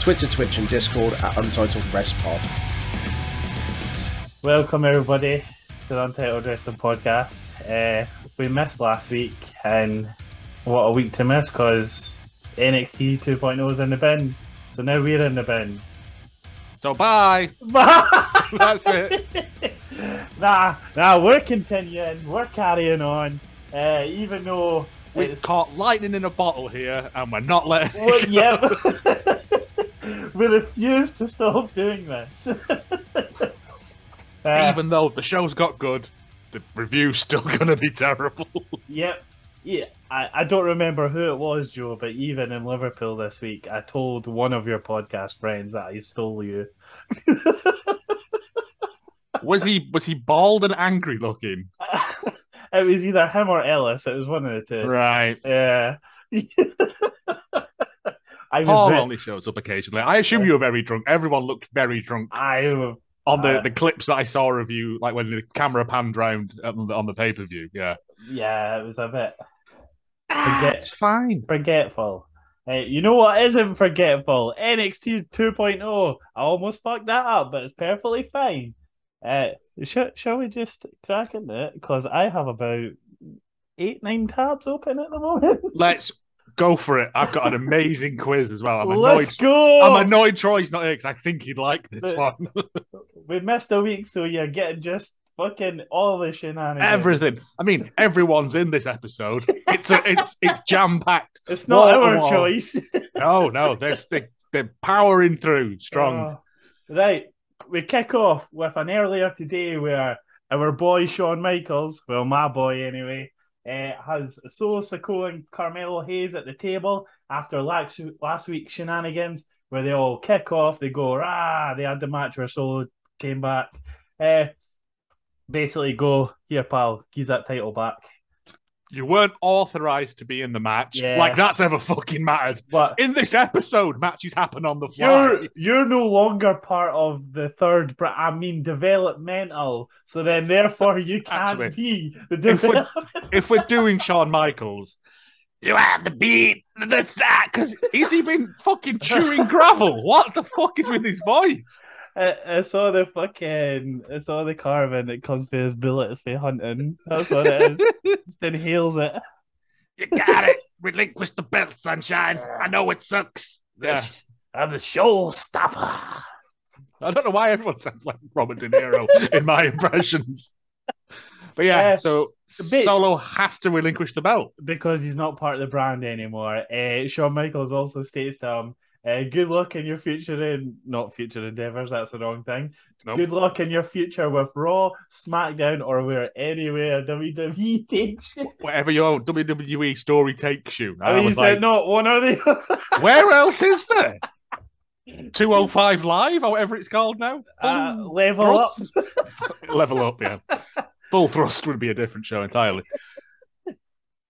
Twitter, Twitch, and Discord at Untitled Wrest Pod. Welcome everybody to the Untitled Wrestling Podcast. Uh, we missed last week, and what a week to miss because NXT 2.0 is in the bin. So now we're in the bin. So bye. That's it. nah, nah, we're continuing. We're carrying on. Uh, even though We it's- caught lightning in a bottle here, and we're not letting. Well, it go. yeah. we refuse to stop doing this. Uh, Even though the show's got good, the review's still gonna be terrible. Yep. Yeah, I, I don't remember who it was, Joe, but even in Liverpool this week, I told one of your podcast friends that I stole you. was he was he bald and angry looking? it was either him or Ellis. It was one of the two. Right. Yeah. I Paul ve- only shows up occasionally. I assume you were very drunk. Everyone looked very drunk I on the, Uh, the clips that I saw of you, like when the camera panned round on the, on the pay per view. Yeah, yeah, it was a bit ah, it's fine. forgetful. Hey, you know what isn't forgetful? NXT 2.0. oh. I almost fucked that up, but it's perfectly fine. Uh, sh- shall we just crack into it? Because I have about eight, nine tabs open at the moment. Let's go for it. I've got an amazing quiz as well. I'm annoyed. Let's go. I'm annoyed Troy's not here because I think he'd like this The- one. We missed a week, so you're getting just fucking all the shenanigans. Everything. I mean, everyone's in this episode. It's a, it's it's jam packed. It's not to our choice. No, no, they're they, they're powering through strong. Uh, right. We kick off with an earlier today where our boy Shawn Michaels, well, my boy anyway, uh, has Sikoa and Carmelo Hayes at the table after last, last week's shenanigans where they all kick off. They go, ah, they had the match where Solo came back. Uh, basically, go, here, pal, give that title back. You weren't authorized to be in the match. Yeah. Like that's ever fucking mattered. But In this episode, matches happen on the fly. You're you're no longer part of the third. Bra- I mean, developmental. So then, therefore, you can't Actually, be the if we're- If we're doing Shawn Michaels, you have to beat the sack because he's he been fucking chewing gravel. What the fuck is with his voice? I, I saw the fucking. I saw the carving that comes with his bullets for hunting. That's what it is. then heals it. You got it. Relinquish the belt, sunshine. I know it sucks. Yeah. I'm the showstopper. I don't know why everyone sounds like Robert De Niro in my impressions. But yeah, Uh, so bit- Solo has to relinquish the belt. because he's not part of the brand anymore. Uh, Shawn Michaels also states to him, uh, "Good luck in your future in not future endeavors. That's the wrong thing. Nope. Good luck in your future with Raw, SmackDown, or where anywhere WWE takes you." Whatever your WWE story takes you. I he was like, "Not one or the other." where else is there? 205 Live, or whatever it's called now. Uh, level up. Level up, yeah. Full thrust would be a different show entirely. Uh,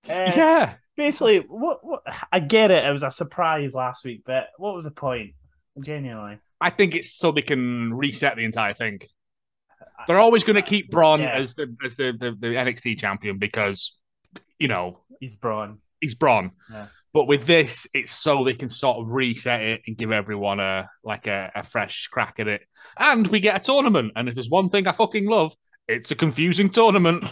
yeah. Basically, what, what? I get it. It was a surprise last week, but what was the point? Genuinely. I think it's so they can reset the entire thing. They're always going to keep Bron Yeah. as the as the, the, the NXT champion because, you know, He's Bron. he's Bron. Yeah. But with this, it's so they can sort of reset it and give everyone a like a, a fresh crack at it. And we get a tournament. And if there's one thing I fucking love, it's a confusing tournament.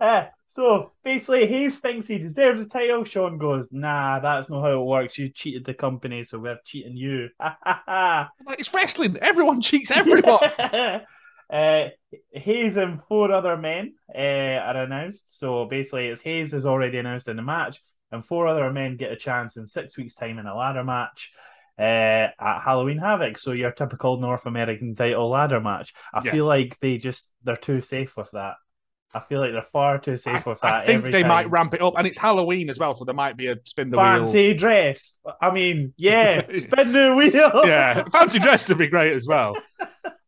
Uh, so basically, Hayes thinks he deserves the title. Shawn goes, "Nah, that's not how it works. You cheated the company, so we're cheating you." Like, it's wrestling. Everyone cheats everyone. uh, Hayes and four other men uh, are announced. So basically, it's Hayes is already announced in the match, and four other men get a chance in six weeks' time in a ladder match. Uh, at Halloween Havoc, so your typical North American title ladder match. I Yeah. feel like they just they're too safe with that. I feel like they're far too I, safe with that. I think they time. might ramp it up, and it's Halloween as well, so there might be a spin the wheel. fancy dress. I mean, yeah, spin the wheel. Yeah, fancy dress would be great as well.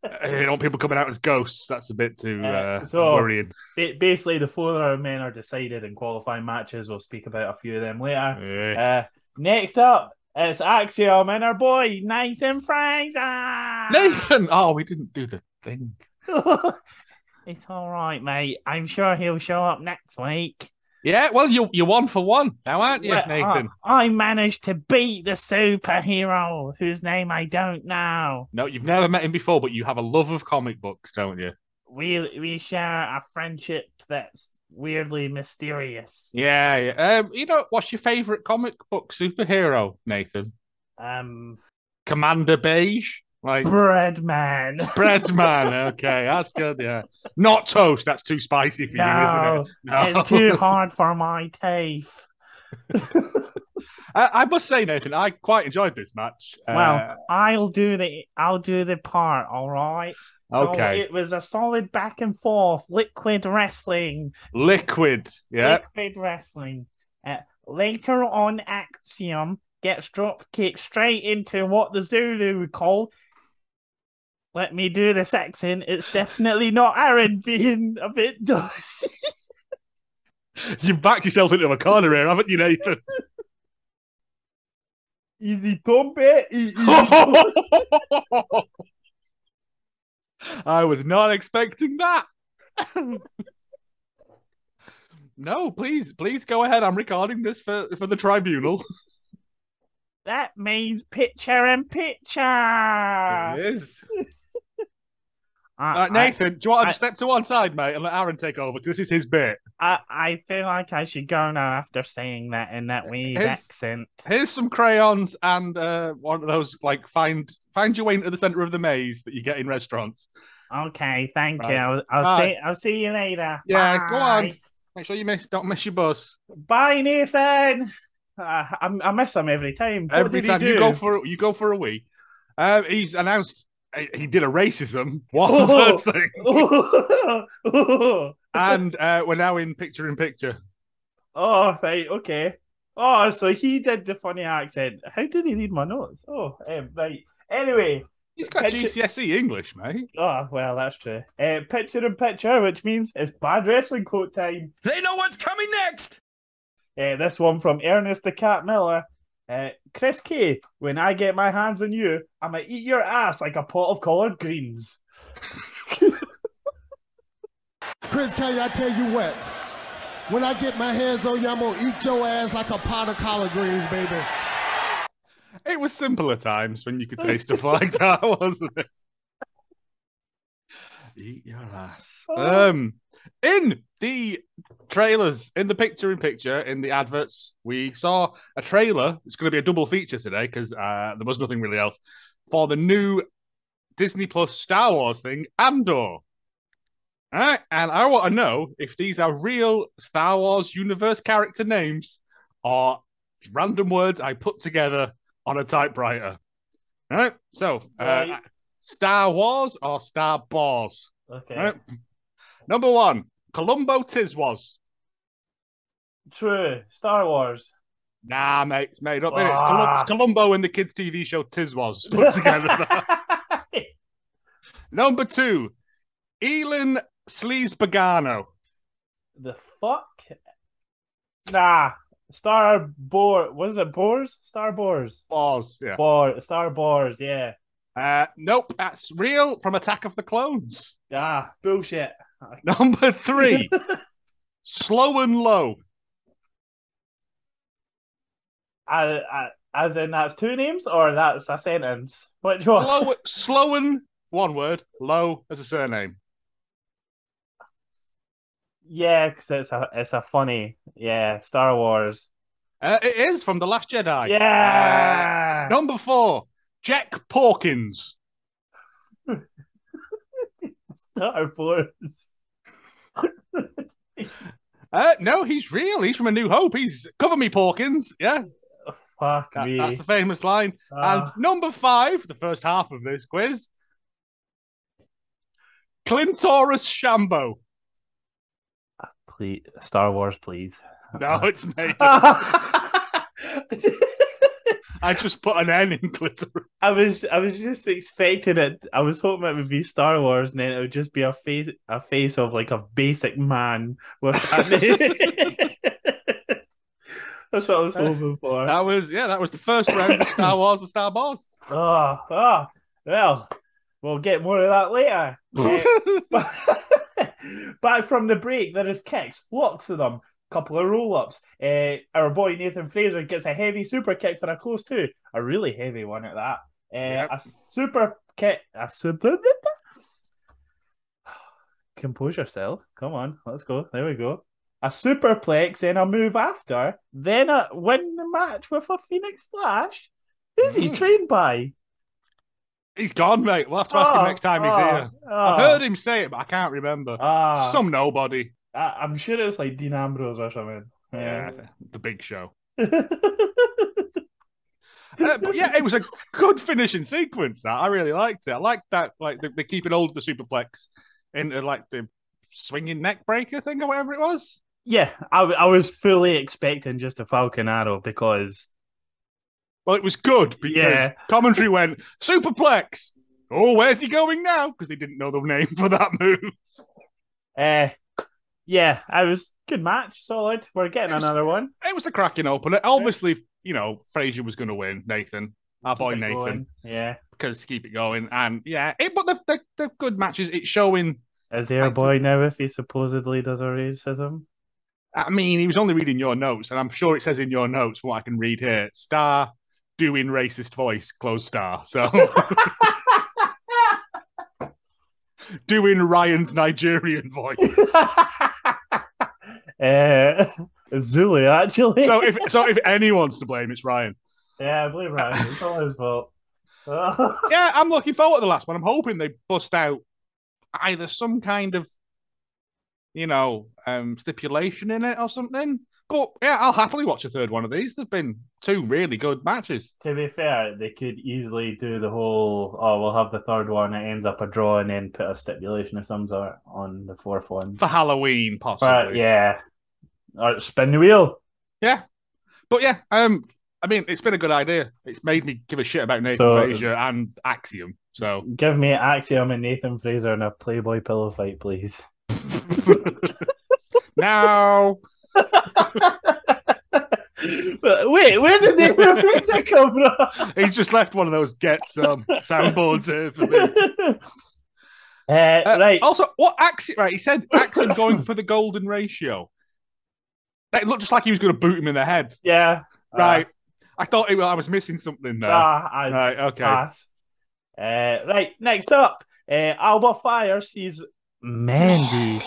You don't people coming out as ghosts. That's a bit too Uh, uh, so- worrying. Ba- Basically, the four of our men are decided in qualifying matches. We'll speak about a few of them later. Yeah. Uh, next up, it's Axiom and our boy Nathan Franks. Ah! Nathan, oh, we didn't do the thing. it's all right, mate. I'm sure he'll show up next week. Yeah, well, you you're one for one now, aren't you, Well, Nathan? I, I managed to beat the superhero whose name I don't know. No, you've never met him before, but you have a love of comic books, don't you? We we share a friendship that's weirdly mysterious. Yeah, yeah. Um, you know, what's your favorite comic book superhero, Nathan? Um, Commander Beige, like bread man. Bread Man. Okay, that's good. Yeah, not toast. That's too spicy for you, No, isn't it? No, it's too hard for my teeth. I, I must say, Nathan, I quite enjoyed this match. Uh, Well, I'll do the I'll do the part. All right. So Okay. It was a solid back and forth liquid wrestling. liquid. Yeah. Liquid wrestling. Uh, later on, Axiom gets drop kicked straight into what the Zulu would call. Let me do this accent. It's definitely not Aaron being a bit dodgy. You've backed yourself into a corner here, haven't you, Nathan? Easy pump it. easy I was not expecting that. no, please, please go ahead. I'm recording this for, for the tribunal. That means picture and picture. It is. I, right, Nathan, do you want to I- step to one side, mate, and let Aaron take over? Because this is his bit. I, I feel like I should go now after saying that in that weird His- accent. Here's some crayons and uh, one of those like find find your way into the center of the maze that you get in restaurants. Okay, thank Right. you. I'll, I'll Bye. see. I'll see you later. Yeah, go on. Make sure you miss don't miss your bus. Bye, Nathan. Uh, I, I miss him every time. What Every time you go for you go for a wee. Uh, he's announced uh, he did a racism. One Oh. first thing, and uh, we're now in picture in picture. oh, right, okay. Oh, so he did the funny accent. How did he read my notes? Oh, um, right. Anyway, He's got Picture- GCSE English, mate. oh well, that's true. Uh, picture in picture, which means it's bad wrestling quote time. They know what's coming next. Uh, this one from Ernest the Cat Miller. Uh, Chris K, when I get my hands on you, I'm gonna eat your ass like a pot of collard greens. Chris K, I tell you what. When I get my hands on you, I'm gonna eat your ass like a pot of collard greens, baby. It was simpler times when you could say stuff like that, wasn't it? Eat your ass. Oh. Um, in the trailers, in the picture in picture, in the adverts, we saw a trailer. It's going to be a double feature today because uh, there was nothing really else for the new Disney Plus Star Wars thing, Andor. Alright, and I want to know if these are real Star Wars universe character names or random words I put together on a typewriter. All right, so uh, Right. Star Wars or Star Wars? Okay. Right. Number one, Columbo Tiswas. True. Star Wars. Nah, mate, it's made up. It's, Colum- Ah. it's Columbo in the kids' TV show Tiswas put together. Number two, Elin Sleaze the fuck? Nah. Star Boar. What is it? Boars? Star Boars. Wars, yeah. Boar. Star Boars. Yeah. Uh, nope, that's real from Attack of the Clones. Ah, bullshit. Number three, Slow and Low. I, I, as in that's two names or that's a sentence? Which one? Slow, slow and one word, low as a surname. Yeah, because it's a it's a funny yeah Star Wars. Uh, it is from The Last Jedi. Yeah. Uh, number four, Jack Porkins. Star Wars. Uh, no, he's real. He's from A New Hope. He's cover me, Porkins. Yeah, Fuck that- me. that's the famous line. Ah. And number five, the first half of this quiz, Clintoris Shambo. please, Star Wars, please. No, it's made. I I just put an N in clitoris. was I was just expecting it. I was hoping it would be Star Wars, and then it would just be a face a face of like a basic man with. That's what I was hoping for. That was yeah, that was the first round of Star Wars and Star Wars. Oh, oh, well, we'll get more of that later. Uh, back from the break, there is kicks, lots of them, couple of roll ups. Uh, our boy Nathan Frazer gets a heavy super kick for a close two, a really heavy one at that. Uh, Yep. A super kick, a super. Compose yourself. Come on, let's go. There we go. A superplex and a move after, then a win the match with a Phoenix Splash. Who's he Mm. trained by? He's gone, mate. We'll have to ask him Oh, next time he's oh, here. oh. I've heard him say it, but I can't remember. Ah, Some nobody. I, I'm sure it's like Dean Ambrose or something. Yeah, the big show. Uh, but yeah, it was a good finishing sequence. That I really liked it. I liked that. Like they, they keep it old the superplex into like the swinging neck breaker thing or whatever it was. yeah, I, I was fully expecting just a Falcon Arrow because Well, it was good because Yeah. commentary went superplex. Oh, where's he going now? Because they didn't know the name for that move. uh yeah, I was good match, solid. We're getting was- another one. It was a cracking opener. Obviously, you know, Frazer was going to win. Nathan, our boy Keep it Nathan, going. Yeah. because to keep it going. And yeah, it, but the, the the good matches. It's showing. Is there I a boy now if he supposedly does a racism? I mean, he was only reading your notes, and I'm sure it says in your notes what I can read here. Star doing racist voice, close star. So doing Ryan's Nigerian voice. uh, actually. So if so, if anyone's to blame, it's Ryan. yeah, I believe Ryan. It's all his fault. Yeah, I'm looking forward to the last one. I'm hoping they bust out either some kind of, you know, um, stipulation in it or something. But yeah, I'll happily watch a third one of these. There've been two really good matches. To be fair, they could easily do the whole oh we'll have the third one, it ends up a draw and then put a stipulation of some sort on the fourth one. For Halloween, possibly. But yeah. Or spin the wheel. Yeah. But yeah, um, I mean, it's been a good idea. It's made me give a shit about Nathan So- Frazer and Axiom. So Give me Axiom and Nathan Frazer in a Playboy pillow fight, please. now, wait, where did Nathan Frazer come from? he's just left one of those get some soundboards here for me. Uh, Uh, right. Also, what Axiom? Right, he said Axiom going for the golden ratio. It looked just like he was going to boot him in the head. yeah. Right. I thought it, I was missing something there. Ah, I right. Okay. pass. Uh, right, next up, uh, Alba Fyre sees Mandy.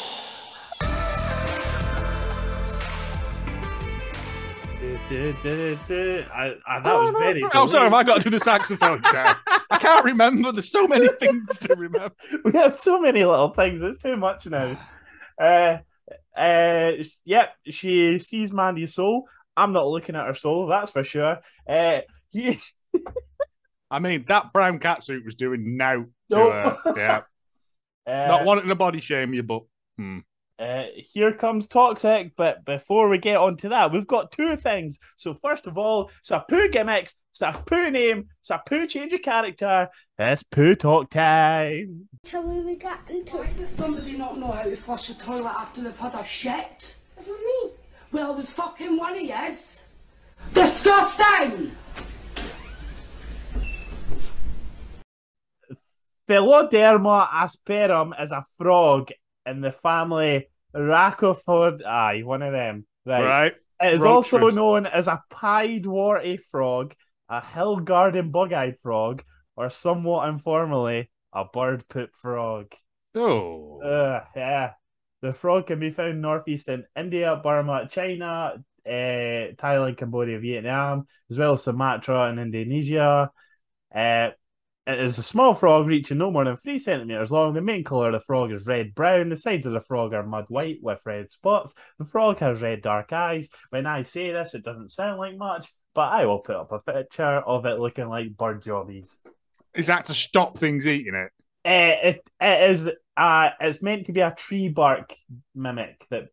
I, I, that was very. Oh, sorry. Have. I got to do the saxophone? now? I can't remember. There's so many things to remember. we have so many little things. It's too much now. Uh, uh, yep. She sees Mandy's soul. I'm not looking at her soul. That's for sure. Uh, he, I mean, that brown catsuit was doing now to Nope. her. Yeah. uh, Not wanting to body shame you, but hmm. Uh, here comes Toxic, but before we get on to that, we've got two things. So first of all, it's a poo gimmicks, it's a poo name, it's a poo change of character. It's poo talk time. Shall we get into Why does somebody not know how to flush a toilet after they've had a shit? What do you mean? Well, it was fucking one of yous. Disgusting! Theloderma asperum is a frog in the family Rhacophod. Aye, one of them. Right. right. It is also known as a pied warty frog, a hill garden bug-eyed frog, or somewhat informally, a bird poop frog. Oh. Uh, yeah. The frog can be found northeastern India, Burma, China, uh, Thailand, Cambodia, Vietnam, as well as Sumatra and Indonesia. Uh, it is a small frog reaching no more than three centimeters long. The main color of the frog is red brown. The sides of the frog are mud white with red spots. The frog has red dark eyes. When I say this, it doesn't sound like much, but I will put up a picture of it looking like bird jobbies. Is that to stop things eating it? Uh, it it is uh it's meant to be a tree bark mimic that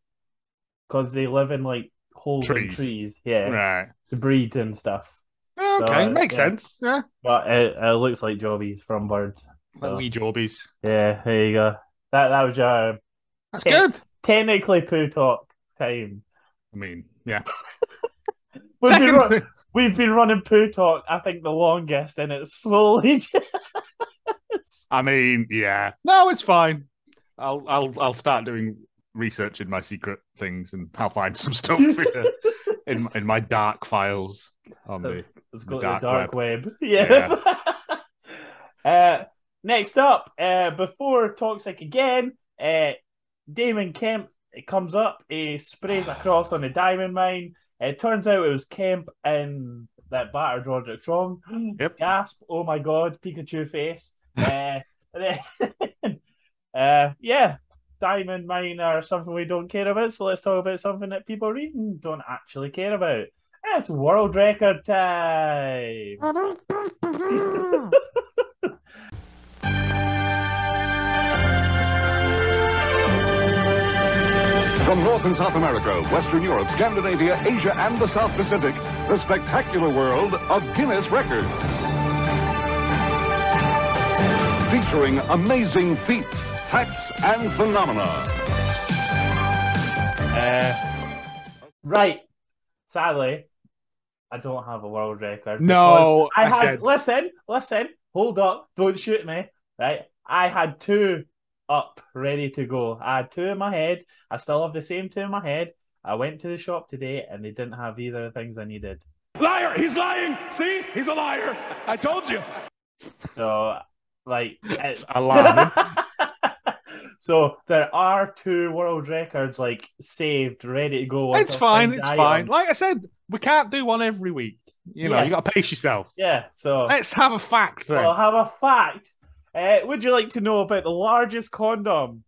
because they live in like holes in Trees. trees. Yeah, Right. to breed and stuff. Okay, uh, makes yeah. sense. Yeah. But it, it looks like jobbies from birds. Like So, wee jobbies. yeah, there you go. That that was your That's Yeah. good. technically poo talk time. I mean, yeah. We've been, run- we've been running poo talk, I think, the longest, and it's slowly. I mean, yeah. No, it's fine. I'll I'll I'll start doing research in my secret things and I'll find some stuff here in my- in my dark files on the Let's, let's the dark the dark web. Yeah. uh, next up, uh, before Toxic again, uh, Damon Kemp it comes up, he sprays across on the diamond mine. It turns out it was Kemp and that battered Roderick Strong. Yep. Gasp! Oh my god, Pikachu face. uh, uh, yeah, diamond mine are something we don't care about. So let's talk about something that people reading don't actually care about. It's world record time. From North and South America, Western Europe, Scandinavia, Asia, and the South Pacific, the spectacular world of Guinness Records. Featuring amazing feats, facts, and phenomena. Uh, right. Sadly, I don't have a world record. No, I, I had. said- Listen, listen. Hold up. Don't shoot me. Right. I had two up, ready to go. I had two in my head. I still have the same two in my head. I went to the shop today and they didn't have either of the things I needed. Liar! He's lying! See? He's a liar! I told you! So, like, it's alarming. so there are two world records like saved, ready to go. it's fine. It's fine. item. Like I said, we can't do one every week. You know, Yeah. you got to pace yourself. Yeah. So Let's have a fact then. I'll have a fact. Uh, would you like to know about the largest condom?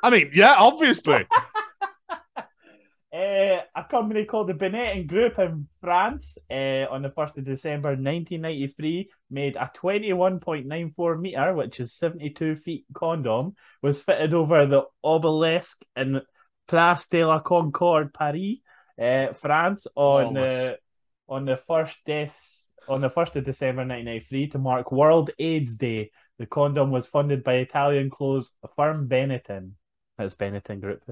I mean, yeah, obviously. Uh, a company called the Benetton Group in France uh, on the 1st of December 1993 made a 21.94 meter, which is 72 feet condom, was fitted over the obelisk in Place de la Concorde, Paris, uh, France, on uh, on the first des- on the 1st of December 1993 to mark World AIDS Day. The condom was funded by Italian clothes firm Benetton. That's Benetton Group.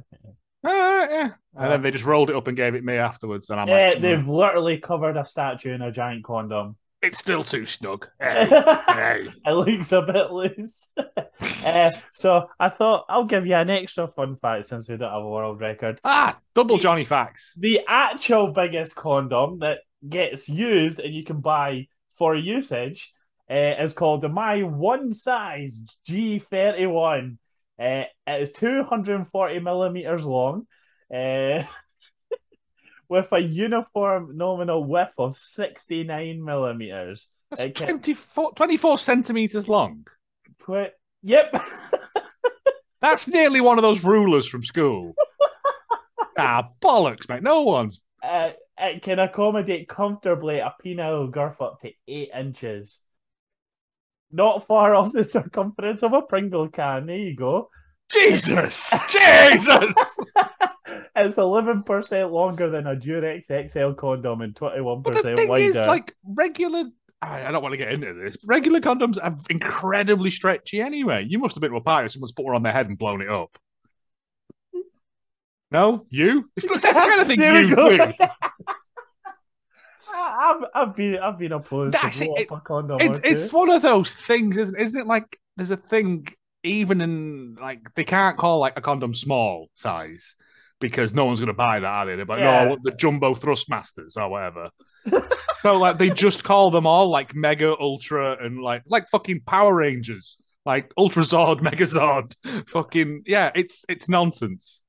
Yeah. And then they just rolled it up and gave it me afterwards, and I'm Yeah, like, they've literally covered a statue in a giant condom. it's still too snug. Hey, it hey. looks a bit loose. uh, so I thought I'll give you an extra fun fact since we don't have a world record. Ah, double Johnny facts. The actual biggest condom that gets used and you can buy for usage uh, is called the My One Size G31. Uh, it is 240 millimeters long. Uh, with a uniform nominal width of 69 millimeters. That's It can- 24, 24 centimeters long. Yep. That's nearly one of those rulers from school. ah, bollocks, mate. No one's. uh, it can accommodate comfortably a penile girth up to eight inches. Not far off the circumference of a Pringle can. There you go. Jesus! Jesus! It's 11% longer than a Durex XL condom and 21% But the thing wider. is, like, regular. I don't want to get into this. Regular condoms are incredibly stretchy anyway. You must have been to a party, someone's put one on their head and blown it up. No? You? It's that's the kind of thing you do. I've, I've been I've been opposed That's to it. a condom It's, or it's one of those things, isn't, isn't it? Like, there's a thing, even in, like, they can't call, like, a condom small size because no one's going to buy that, are they? They're like, no, Yeah. want the jumbo thrustmasters or whatever. so, like, they just call them all, like, Mega, Ultra, and, like, like fucking Power Rangers. Like, Ultra Zord, Megazord. Fucking, yeah, it's it's nonsense.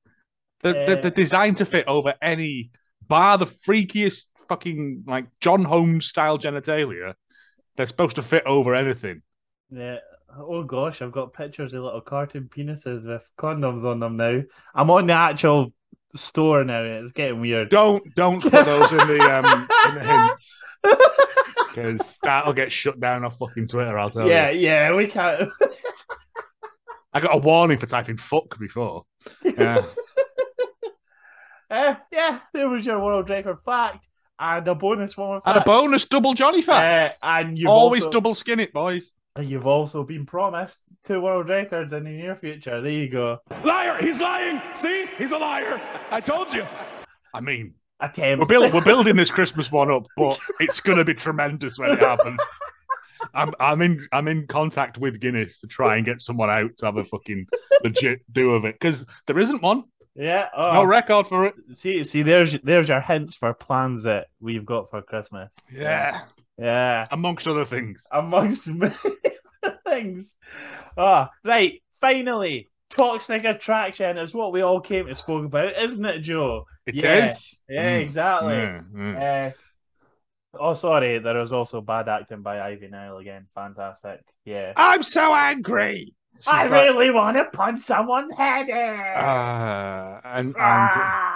They're, Uh, they're designed to fit over any bar the freakiest fucking like John Holmes style genitalia. They're supposed to fit over anything. Yeah. Oh gosh, I've got pictures of little cartoon penises with condoms on them now. I'm on the actual store now. It's getting weird. Don't don't put those in the um in the hints because that'll get shut down off fucking Twitter. I'll tell yeah, you. yeah, yeah, we can't. I got a warning for typing fuck before. Yeah. uh, yeah, there was your world record fact and a bonus one. And a bonus double Johnny Uh, and you've Always also, double skin it, boys. And You've also been promised two world records in the near future. There you go. Liar! He's lying! See? He's a liar! I told you! I mean, Attempt. we're, build, we're building this Christmas one up, but it's going to be tremendous when it happens. I'm I'm in I'm in contact with Guinness to try and get someone out to have a fucking legit do of it because there isn't one. yeah. Oh. No Oh, record for it. see, see, there's there's your hints for plans that we've got for Christmas. Yeah, Yeah. amongst other things. amongst many things. Ah, right. Finally, toxic attraction is what we all came to spoke about, isn't it, Joe? It Yeah. is. Yeah, Mm. exactly. Yeah, yeah. Uh, oh, sorry. There was also bad acting by Ivy Nile again. Fantastic. Yeah. I'm so angry. She's I like, really want to punch someone's head in. Uh, and and Ah.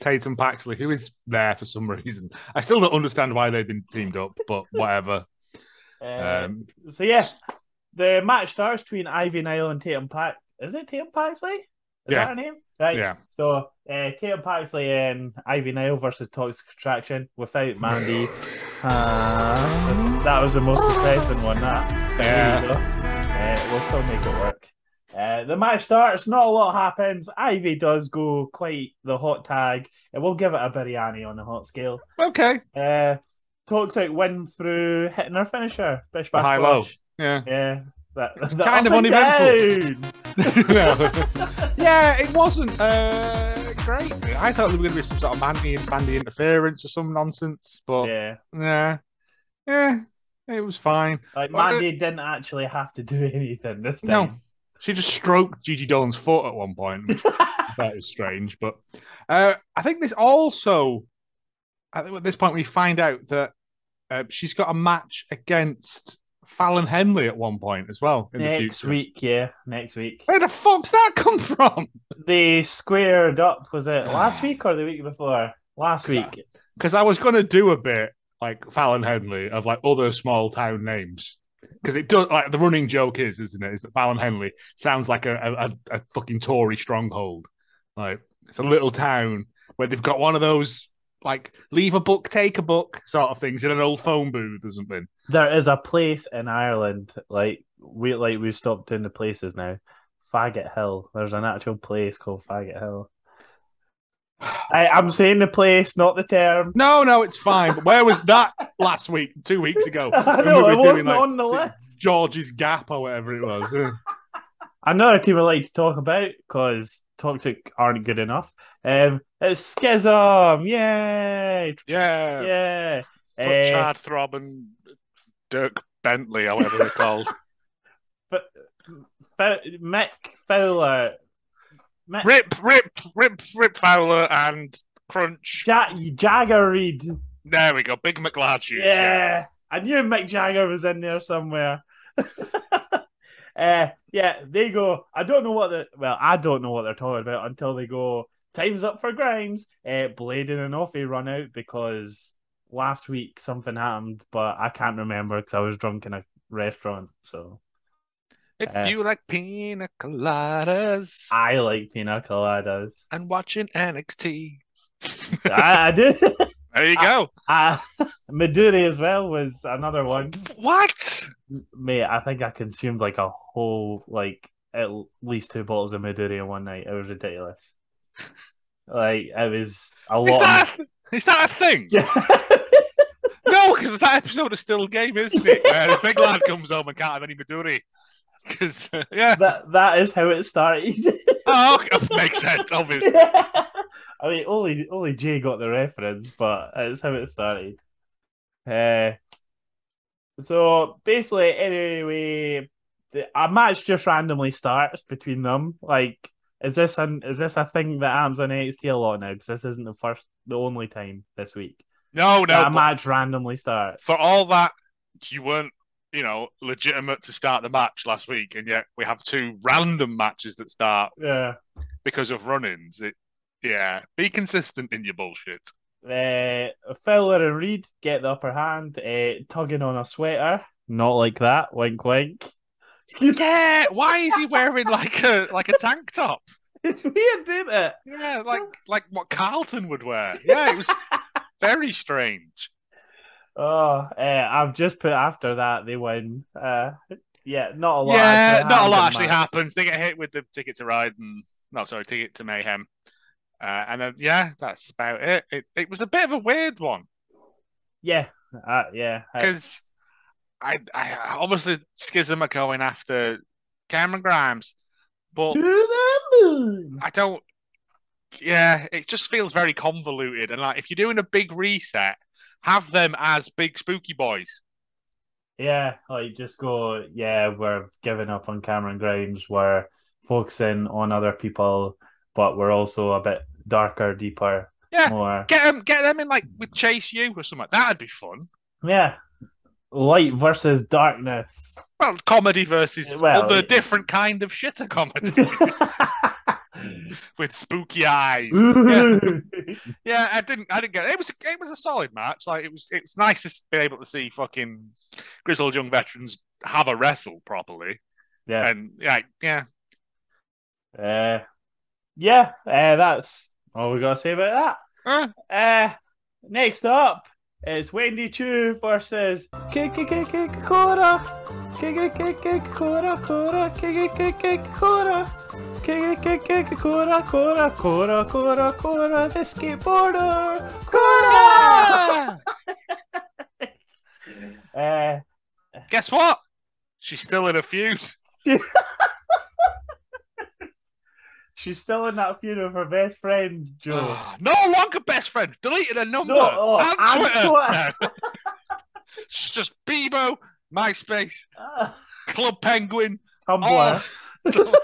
Tatum Paxley, who is there for some reason. I still don't understand why they've been teamed up, but whatever. Uh, Um, so yeah, the match starts between Ivy Nile and Tatum Pax. Is it Tatum Paxley? Is Yeah. that her name? Right. yeah. So uh, Tatum Paxley and Ivy Nile versus Toxic Attraction without Mandy. Uh, that was the most depressing one. That. You. Uh, we'll still make it work. Uh, the match starts. Not a lot happens. Ivy does go quite the hot tag. And we'll give it a biryani on the hot scale. Okay. Uh, Toxic win through hitting her finisher. Bish bash high low. Yeah. Yeah. That, the kind of uneventful. yeah, it wasn't uh, great. I thought there was going to be some sort of Mandy and Bandy interference or some nonsense, but Yeah. yeah, yeah, it was fine. Like Mandy didn't actually have to do anything this No, time. She just stroked Gigi Dolin's foot at one point. which that was strange, but uh, I think this also. I think at this point we find out that uh, she's got a match against Fallon Henley at one point as well in the next week, yeah, next week. Where the fuck's that come from? They squared up. Was it last week or the week before? Last week. Because I was going to do a bit like Fallon Henley of like other small town names. Because it does like the running joke is, isn't it? Is that Fallon Henley sounds like a, a, a- fucking Tory stronghold. Like it's a little town where they've got one of those like leave a book, take a book sort of things in an old phone booth or something. There is a place in Ireland, like we like we've stopped in the places now. Faggot Hill. There's an actual place called Faggot Hill. I, I'm saying the place, not the term. No, no, it's fine. But where was that last week, two weeks ago? I know we it wasn't like, on the list. George's Gap or whatever it was. Another team I like to talk about because Toxic aren't good enough. Um, it's Schism. Yay! Yeah. Yeah. Put Uh, Chad Throb and Dirk Bentley, however they're called. but F- Mick Fowler, Rip, Rip, Rip, Rip Fowler and Crunch. Ja- Jagger Reed. There we go. Big McLarge. Yeah. I knew Mick Jagger was in there somewhere. uh, yeah, they go. I don't know what the well, I don't know what they're talking about until they go. Time's up for Grimes. Uh, Blade and Offie run out because last week something happened, but I can't remember because I was drunk in a restaurant. So If Uh, you like pina coladas I like pina coladas. and watching NXT, I, I do. there you go. Uh, Midori as well was another one. What? Mate, I think I consumed like a whole, like at least two bottles of Midori in one night. It was ridiculous. Like it was a Is lot. that, a, is that a thing? Yeah. No, because that episode is still game, isn't it? Where the big lad comes home and can't have any Midori. Because, yeah. that that is how it started. Oh, okay. makes sense, obviously. I mean, only only Jay got the reference, but it's how it started. Uh, so basically, anyway, the, a match just randomly starts between them. Like, is this an is this a thing that happens on NXT a lot now? Because this isn't the first, the only time this week No, no. a match randomly starts. For all that, you weren't, you know, legitimate to start the match last week, and yet we have two random matches that start Yeah. because of run-ins. It, yeah, be consistent in your bullshit. Uh, Fowler and Reed get the upper hand, uh, tugging on a sweater. Not like that. Wink, wink. Yeah, why is he wearing like a like a tank top? It's weird, isn't it? Yeah, like like what Carlton would wear. Yeah, it was very strange. Oh, uh, I've just put after that they win. Uh, yeah, not a lot. yeah, actually not a lot actually that. happens. They get hit with the ticket to ride and no, sorry, ticket to mayhem. Uh, and then yeah, that's about it. It it was a bit of a weird one Yeah, uh, yeah. Because I, I obviously Schism are going after Cameron Grimes, but To the. I don't. Yeah, it just feels very convoluted. And like, if you're doing a big reset, have them as big spooky boys. Yeah, like just go. Yeah, we're giving up on Cameron Grimes. We're focusing on other people, but we're also a bit darker, deeper, Yeah, more. get them, get them in like with Chase U or something. That'd be fun. Yeah, light versus darkness. Well, comedy versus Well, other it- different kind of shitter comedy with spooky eyes. yeah. yeah, I didn't, I didn't get it. It was, it was a solid match. Like it was, it was nice to be able to see fucking grizzled young veterans have a wrestle properly. yeah, And yeah, yeah, uh, yeah. Uh, that's all we gotta say about that. Uh, next up. It's Wendy Choo versus Kikikikikora. Kikikikikora, Kora, Kikikikikora. Kikikikikora, Kora, Kora, Kora, Kora, the skateboarder. Kora! Uh, guess what? She's still in a feud. she's still in that feud with her best friend, Joe. no longer best friend. Deleted her number No, oh, and and Twitter. Twitter. No. It's just Bebo, MySpace, Ah, Club Penguin. Tumblr.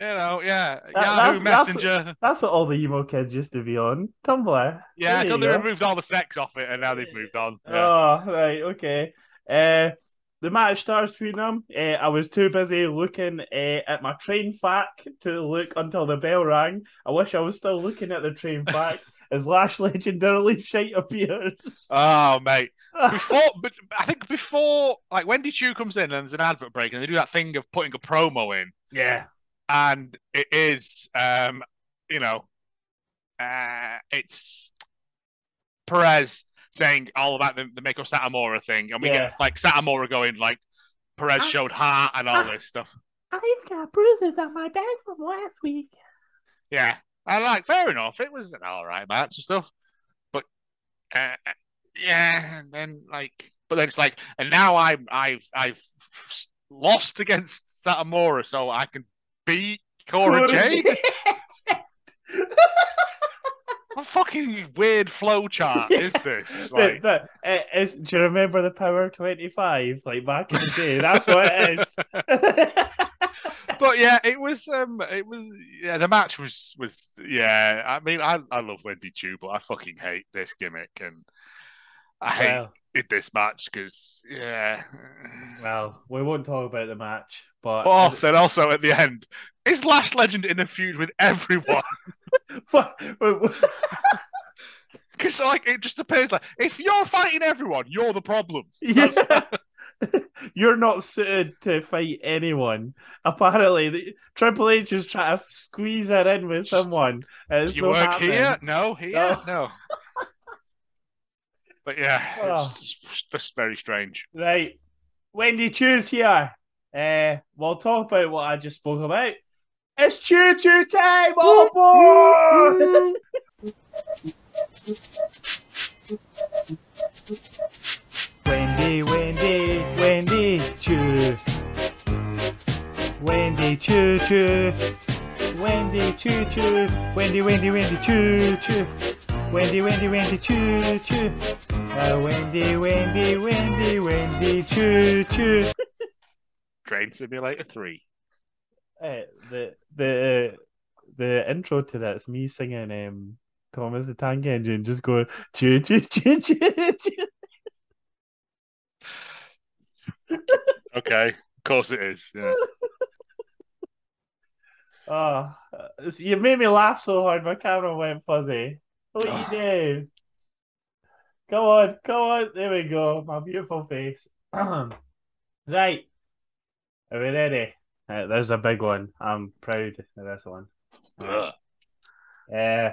You know, yeah, That- Yahoo that's- that's- Messenger. That's what all the emo kids used to be on. Tumblr. yeah, There until they go. removed all the sex off it, and now they've moved on. Yeah. Oh, right, okay. Uh, the match starts between them. Uh, I was too busy looking uh, at my train fact to look until the bell rang. I wish I was still looking at the train fact as Lash legendarily shite appears. Oh, mate. Before, but I think before, like Wendy Choo comes in and there's an advert break, and they do that thing of putting a promo in, yeah. and it is, um, you know, uh, it's Perez saying all about the, the Meiko Satomura thing, and we Yeah. get like Satomura going like Perez I- showed heart and all I- this stuff. I've got bruises on my back from last week. Yeah, I like fair enough, it was an all right match and stuff, but uh, uh, yeah, and then like, but then it's like, and now I'm I've I've lost against Satomura, so I can beat Cora Jade. What fucking weird flow chart is this? Like, but, uh, is, do you remember the Power 25? Like back in the day? That's what it is. but yeah, it was um, it was yeah, the match was was yeah. I mean, I I love Wendy Choo, but I fucking hate this gimmick, and I hate well, it this match because yeah. well, we won't talk about the match, but Oh, then also at the end, is Lash Legend in a feud with everyone? Because like it just appears like if you're fighting everyone, you're the problem. Yeah. You're not suited to fight anyone. Apparently, the, Triple H is trying to squeeze her in with someone. and It's you work happening. here? No, here? No. No. But yeah, Oh. it's just, just very strange. Right. Wendy Choo's here. Uh, we'll talk about what I just spoke about. It's choo choo time! Oh boy! Wendy, Wendy, Wendy Choo. Wendy Choo Choo. Wendy Choo Choo. Wendy, Wendy, Wendy Choo Choo. Wendy, Wendy, Wendy Choo Choo. Uh, Wendy, Wendy, Wendy, Wendy Choo Choo. Train Simulator 3. Uh, the the the intro to that's me singing um Thomas the Tank Engine, just go choo choo choo choo choo. Okay, of course it is. Yeah. Oh, you made me laugh so hard, my camera went fuzzy. What you do? Go on, go on. There we go. My beautiful face. right. Are we ready? Uh, there's a big one. I'm proud of this one. Ugh. Uh,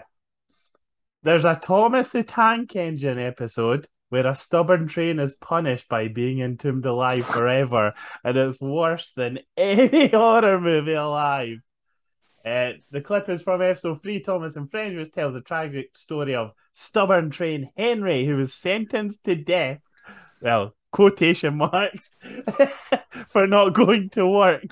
there's a Thomas the Tank Engine episode where a stubborn train is punished by being entombed alive forever, and it's worse than any horror movie alive. Uh, the clip is from episode 3, Thomas and Friends, which tells the tragic story of stubborn train Henry, who was sentenced to death, well, quotation marks, for not going to work.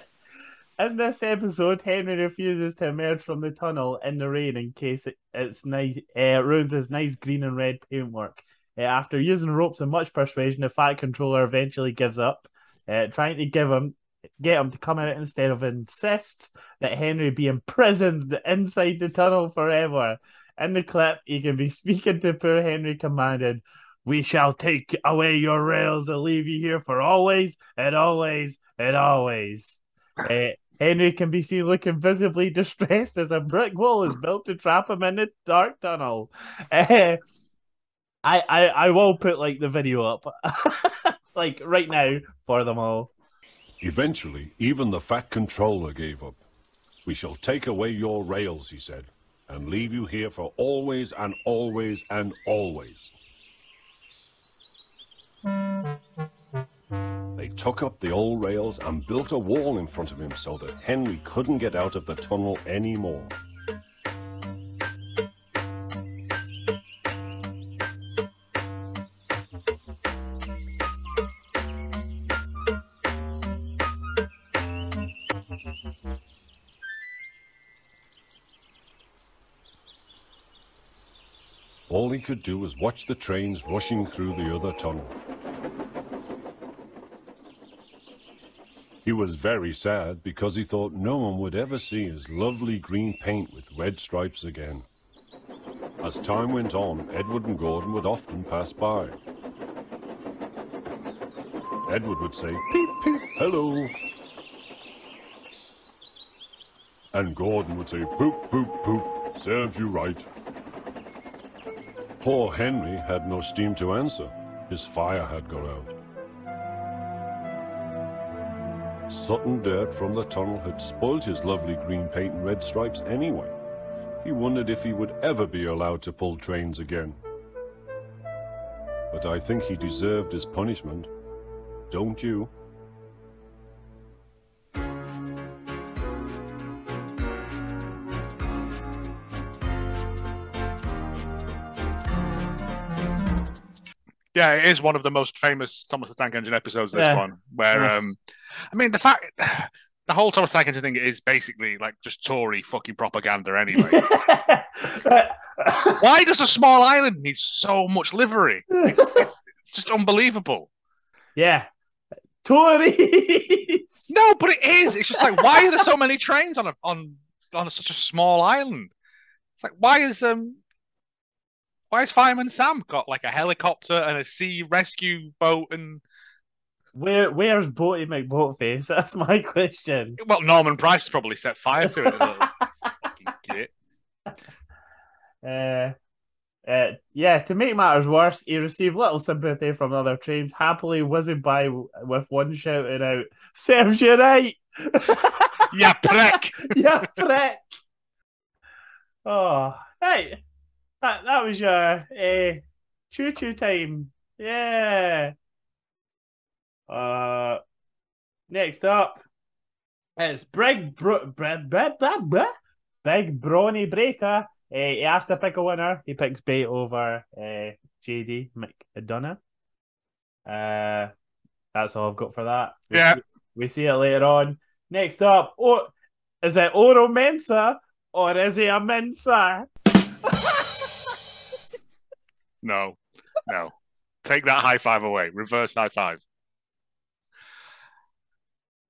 In this episode, Henry refuses to emerge from the tunnel in the rain in case it, it's nice, uh, ruins his nice green and red paintwork. Uh, after using ropes and much persuasion, the Fat Controller eventually gives up, uh, trying to give him get him to come out instead of insists that Henry be imprisoned inside the tunnel forever. In the clip, he can be speaking to poor Henry, commanded, "We shall take away your rails and leave you here for always and always and always." Henry can be seen looking visibly distressed as a brick wall is built to trap him in the dark tunnel. Uh, I, I I will put like the video up, like right now for them all. Eventually, even the fat controller gave up. We shall take away your rails, he said, and leave you here for always and always and always. They took up the old rails and built a wall in front of him so that Henry couldn't get out of the tunnel anymore. All he could do was watch the trains rushing through the other tunnel. He was very sad because he thought no one would ever see his lovely green paint with red stripes again. As time went on, Edward and Gordon would often pass by. Edward would say, peep, peep, hello. And Gordon would say, poop, poop, poop, serves you right. Poor Henry had no steam to answer. His fire had gone out. Sutton dirt from the tunnel had spoilt his lovely green paint and red stripes anyway. He wondered if he would ever be allowed to pull trains again. But I think he deserved his punishment. Don't you? Yeah, it is one of the most famous Thomas the Tank Engine episodes. This Yeah. one, where Yeah. um, I mean, the fact the whole Thomas the Tank Engine thing is basically like just Tory fucking propaganda anyway. Why does a small island need so much livery? It's, it's, it's just unbelievable. yeah, Tories. No, but it is. It's just like why are there so many trains on a on on such a small island? It's like why is um why has Fireman Sam got like a helicopter and a sea rescue boat and Where where's Boaty McBoatface? That's my question. well Norman Price probably set fire to it. little fucking git. Uh, uh, yeah, to make matters worse, he received little sympathy from other trains, happily whizzing by with one shouting out, Serves you right! Yeah, prick. yeah, prick! Oh, hey, that, that was your uh, choo choo time. Yeah. Uh, next up, it's Big Bro- Big, Brawny Breakker. Uh, he has to pick a winner. He picks Bate over uh, JD McDonough. Uh, that's all I've got for that. We Yeah. see- we see it later on. Next up, oh, is it Oro Mensah or is he a Mensa? No, no. Take that high five away. Reverse high five.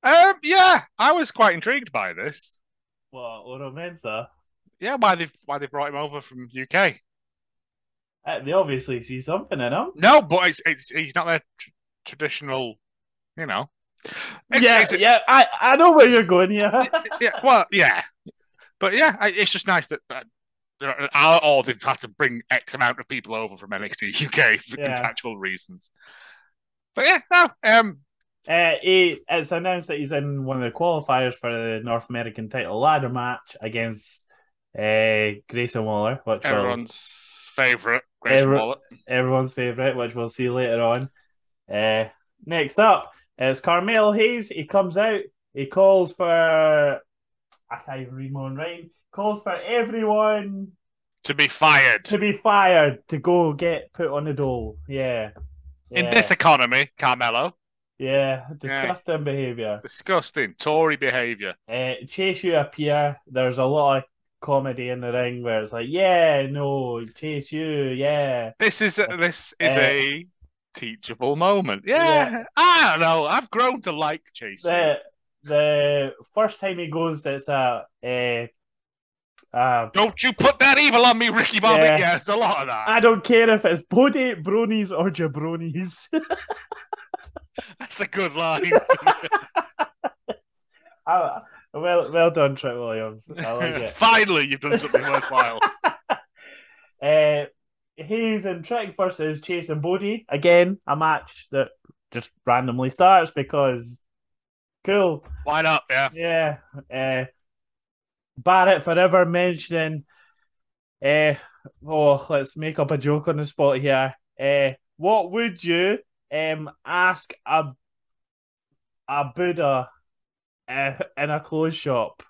Um, yeah, I was quite intrigued by this. What, Oro Mensah? Yeah, why they've why they brought him over from UK. Uh, they obviously see something in him. No, but it's, it's he's not their tr- traditional, you know. It's- yeah, it's- yeah, I, I know where you're going. Yeah, yeah, well, yeah, but yeah, it's just nice that, that or they've had to bring X amount of people over from NXT UK for Yeah. contractual reasons. But yeah, no, um, Uh, he, it's announced that he's in one of the qualifiers for the North American title ladder match against uh, Grayson Waller, which we'll- Everyone's favourite, Grayson Every- Waller. everyone's favorite, which we'll see later on. Uh, next up is Carmelo Hayes. He comes out. He calls for. I can't even read my own. Calls for everyone To be fired. to be fired to go get put on the dole. Yeah. In this economy, Carmelo. Yeah, disgusting behaviour. Disgusting. Tory behaviour. Uh, Chase U up here. There's a lot of comedy in the ring where it's like, yeah, no, Chase U, yeah. This is a, this is Uh, a teachable moment. Yeah, Yeah. I don't know. I've grown to like Chase. The the first time he goes, it's a. Uh, uh, Don't you put that evil on me, Ricky Bobby. Yeah. Yeah, there's a lot of that. I don't care if it's Bodie, Bronies, or Jabronis. That's a good line. Ah, well, well done, Trent Williams. I like it. Finally, you've done something worthwhile. Uh, Hayes and Trick versus Chase and Bodie. Again, a match that just randomly starts because cool. Why not? Yeah. Yeah. Uh, Barrett forever mentioning. Uh, oh, let's make up a joke on the spot here. Uh, what would you um ask a a Buddha uh, in a clothes shop?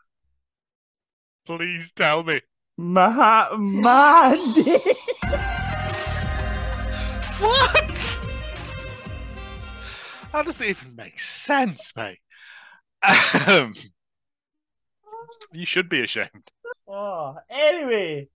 Please tell me. Mahatma What? That doesn't even make sense, mate. Um, you should be ashamed. Oh, anyway.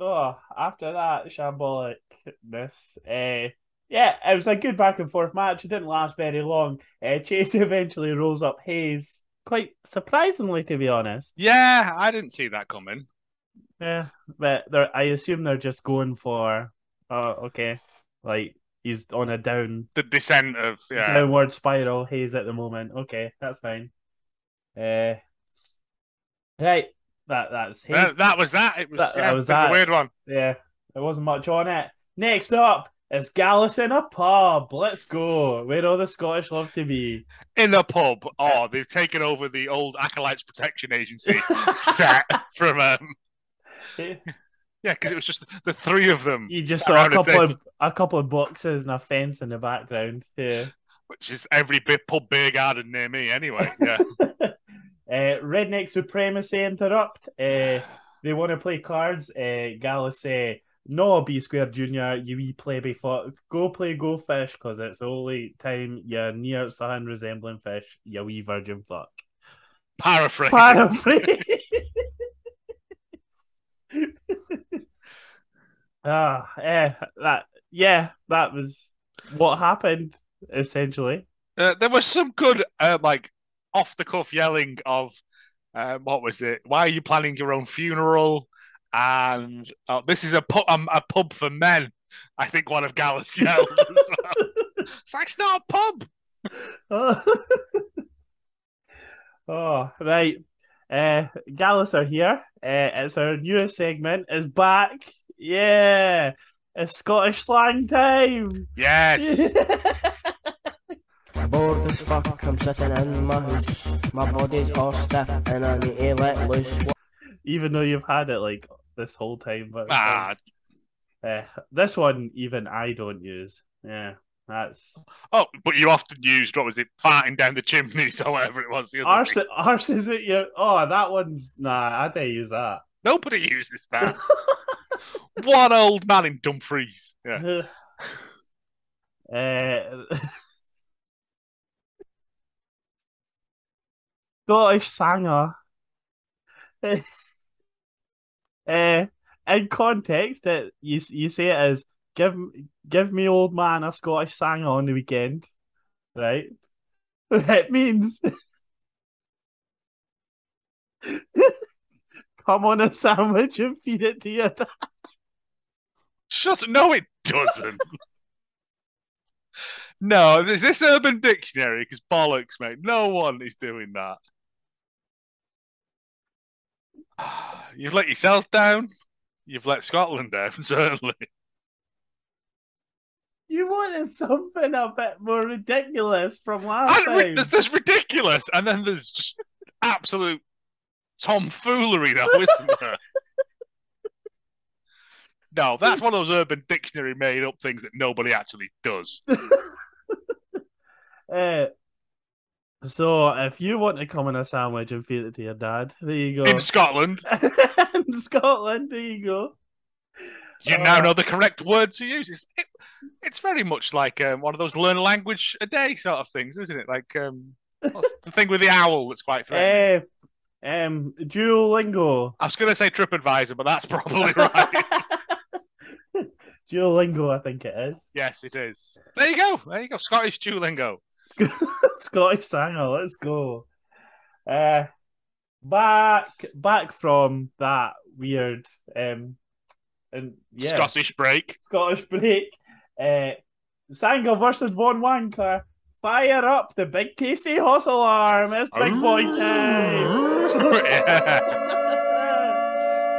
Oh, after that shambolicness, uh, yeah, it was a good back and forth match. It didn't last very long. Uh, Chase eventually rolls up Hayes, quite surprisingly, to be honest. Yeah, I didn't see that coming. Yeah, but they're, I assume they're just going for, oh, okay, like he's on a down The descent of yeah. downward spiral. Hayes at the moment. Okay, that's fine. Uh, right, that that's. That, that was that. It was, That- that was that. weird one. Yeah, there wasn't much on it. Next up is Gallus in a pub. Let's go. Where all the Scottish love to be. In a pub. Oh, they've taken over the old Acolytes Protection Agency set from um yeah, because it was just the three of them. You just saw a couple of a couple of boxes and a fence in the background. Yeah. which is every bit pub beer garden near me anyway. Yeah. Uh, Redneck Supremacy interrupt. Uh, they want to play cards. Uh, say, "No, B Square Junior, you wee play before. Go play Go Fish, because it's the only time you're near something resembling fish. You wee virgin fuck." Paraphrase. Paraphrase. ah, eh, that yeah, that was what happened essentially. Uh, there was some good, uh, like, off the cuff yelling of, uh, what was it? Why are you planning your own funeral? And oh, this is a pub, um, a pub for men. I think one of Gallus yelled as well. It's like, it's not a pub. Oh, oh right. Uh, Gallus are here. Uh, it's our newest segment. Is back. Yeah, it's Scottish slang time. Yes. Bored as fuck, I'm sitting in my house. My body's all stiff and I need to let loose. even though you've had it like this whole time, but Ah, uh, this one even I don't use. Yeah, that's oh, but you often used, what was it, farting down the chimneys or whatever it was. The other arse. thing. Arse is it your? Oh, that one's nah. I don't use that. Nobody uses that. One old man in Dumfries. Yeah. Uh, Scottish singer. uh, in context, that you you say it as give give me old man a Scottish singer on the weekend, right? It means come on a sandwich and feed it to your dad. Shut No, it doesn't. no, is this Urban Dictionary? Because bollocks, mate. No one is doing that. You've let yourself down. You've let Scotland down, certainly. You wanted something a bit more ridiculous from last And time. there's, there's ridiculous, and then there's just absolute tomfoolery, though, isn't there? No, that's one of those Urban Dictionary made up things that nobody actually does. Uh, so if you want to come in a sandwich and feed it to your dad, there you go. In Scotland, In Scotland, there you go. you now Oh. know the correct word to use. It's, it, it's very much like um, one of those learn a language a day sort of things, isn't it? Like um, what's the thing with the owl that's quite threatening? Uh, um, Duolingo. I was going to say TripAdvisor, but that's probably right. Duolingo, I think it is. yes, it is. There you go. There you go. Scottish Duolingo. Scottish Sanger, let's go. Uh, back back from that weird um and yeah Scottish break. Scottish break. Uh, Sanger versus Von Wanker. Fire up the big tasty horse alarm. It's big boy time.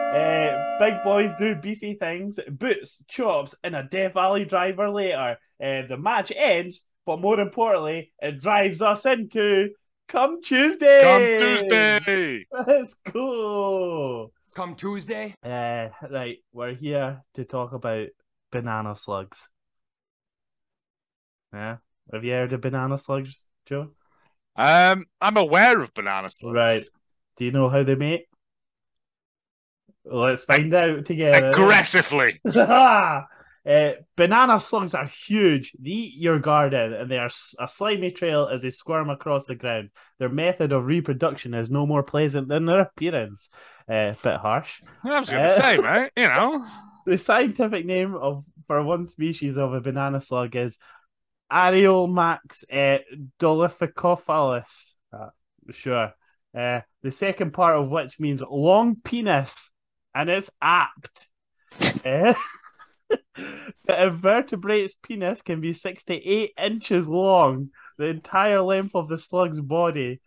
Uh, big boys do beefy things. Boots, chops, and a Death Valley driver later. Uh, the match ends, but more importantly, it drives us into Come Tuesday. Come Tuesday. Let's go. Come Tuesday. Uh, right, we're here to talk about banana slugs. Yeah, have you heard of banana slugs, Joe? Um, I'm aware of banana slugs. Right. Do you know how they make? Let's find out together. Aggressively. uh, banana slugs are huge. They eat your garden and they are a slimy trail as they squirm across the ground. Their method of reproduction is no more pleasant than their appearance. Uh, bit harsh. I was going to Uh, say, mate, you know. The scientific name of for one species of a banana slug is Areomax uh, dolificophilus. Uh, sure. Uh, the second part of which means long penis, and it's apt. The invertebrate's penis can be six to eight inches long, the entire length of the slug's body.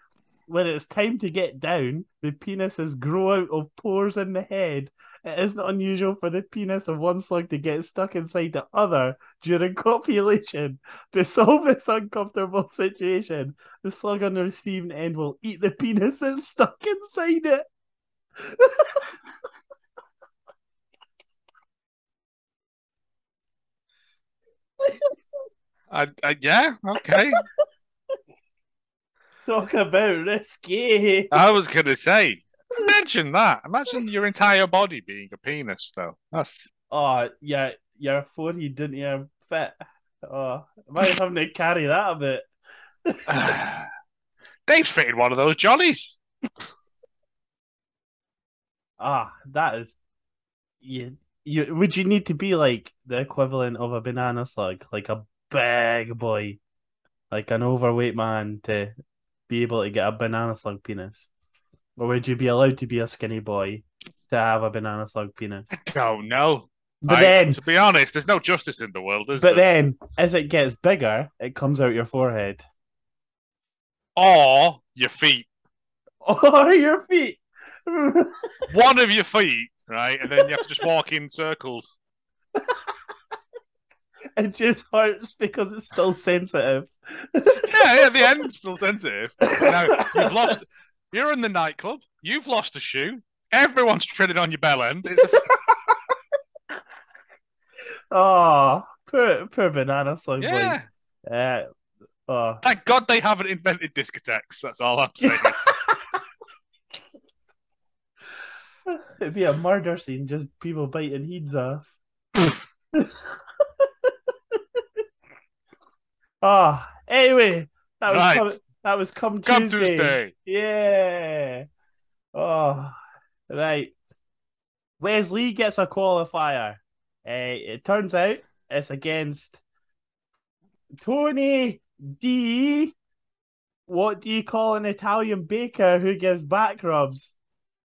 When it's time to get down, the penises grow out of pores in the head. It isn't unusual for the penis of one slug to get stuck inside the other during copulation. To solve this uncomfortable situation, the slug on the receiving end will eat the penis that's stuck inside it. I, I, yeah, okay. Talk about risky. I was going to say, imagine that. Imagine your entire body being a penis, though. That's Oh, yeah, your forehead didn't even fit. Oh, might having to carry that a bit. Dave's fitting one of those jollies. Ah, that is. You, you would you need to be like the equivalent of a banana slug, like a big boy, like an overweight man to be able to get a banana slug penis, or would you be allowed to be a skinny boy to have a banana slug penis? Don't know. But I- then- to be honest, there's no justice in the world, is it? But there? then, as it gets bigger, it comes out your forehead or your feet. or your feet. One of your feet, right? And then you have to just walk in circles. It just hurts because it's still sensitive. Yeah, yeah, the end's still sensitive. Now, you've lost. You're in the nightclub. You've lost a shoe. Everyone's treading on your bell end. It's a, Oh, poor, poor banana slug. yeah. Uh, oh. Thank God they haven't invented discotheques. That's all I'm saying. It'd be a murder scene, just people biting heads off. Ah, anyway, that was Right. come, that was come Come Tuesday. Tuesday. Yeah. Oh, right. Wes Lee gets a qualifier. Uh, it turns out it's against Tony D. What do you call an Italian baker who gives back rubs?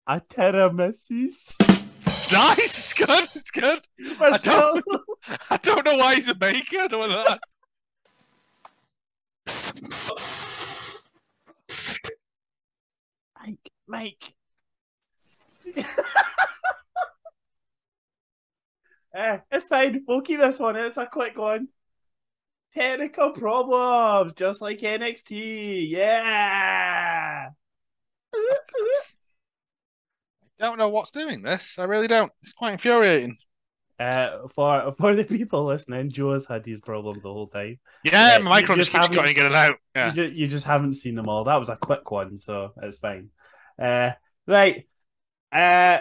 A tiramisu. nice. It's good. It's good. I don't, I don't know why he's a baker. I don't know that. Mike, Mike. Eh, it's fine. We'll keep this one. It's a quick one. technical problems, just like NXT. Yeah. Don't know what's doing this. I really don't. It's quite infuriating. Uh, for for the people listening, Joe has had these problems the whole time. Yeah, Uh, my micro you just keeps going in and out. Yeah. You, ju- you just haven't seen them all. That was a quick one, so it's fine. Uh, right. Uh,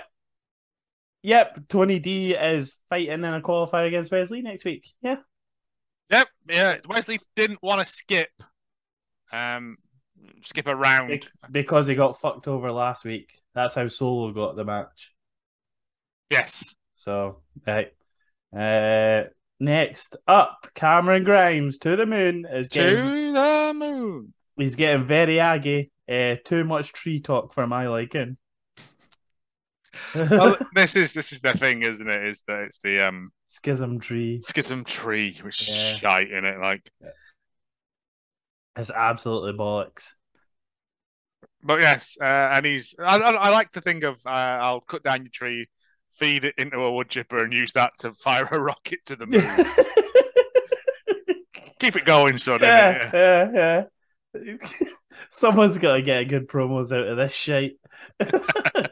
yep. Tony D is fighting in a qualifier against Wes Lee next week. Yeah. Yep, yeah. Wes Lee didn't want to skip, um, skip a round. Be- because he got fucked over last week. That's how Solo got the match. Yes. So, right. Uh, next up, Cameron Grimes to the moon is getting, To the moon. he's getting very aggy. Uh, too much tree talk for my liking. well, this is this is the thing, isn't it? Is that it's the um Schism tree. schism tree, which is shite in it. Like, It's absolutely bollocks. But yes, uh, and he's. I, I, I like to think of uh, I'll cut down your tree, feed it into a wood chipper, and use that to fire a rocket to the moon. Keep it going, son. yeah, yeah, yeah. Someone's got to get good promos out of this shit. uh,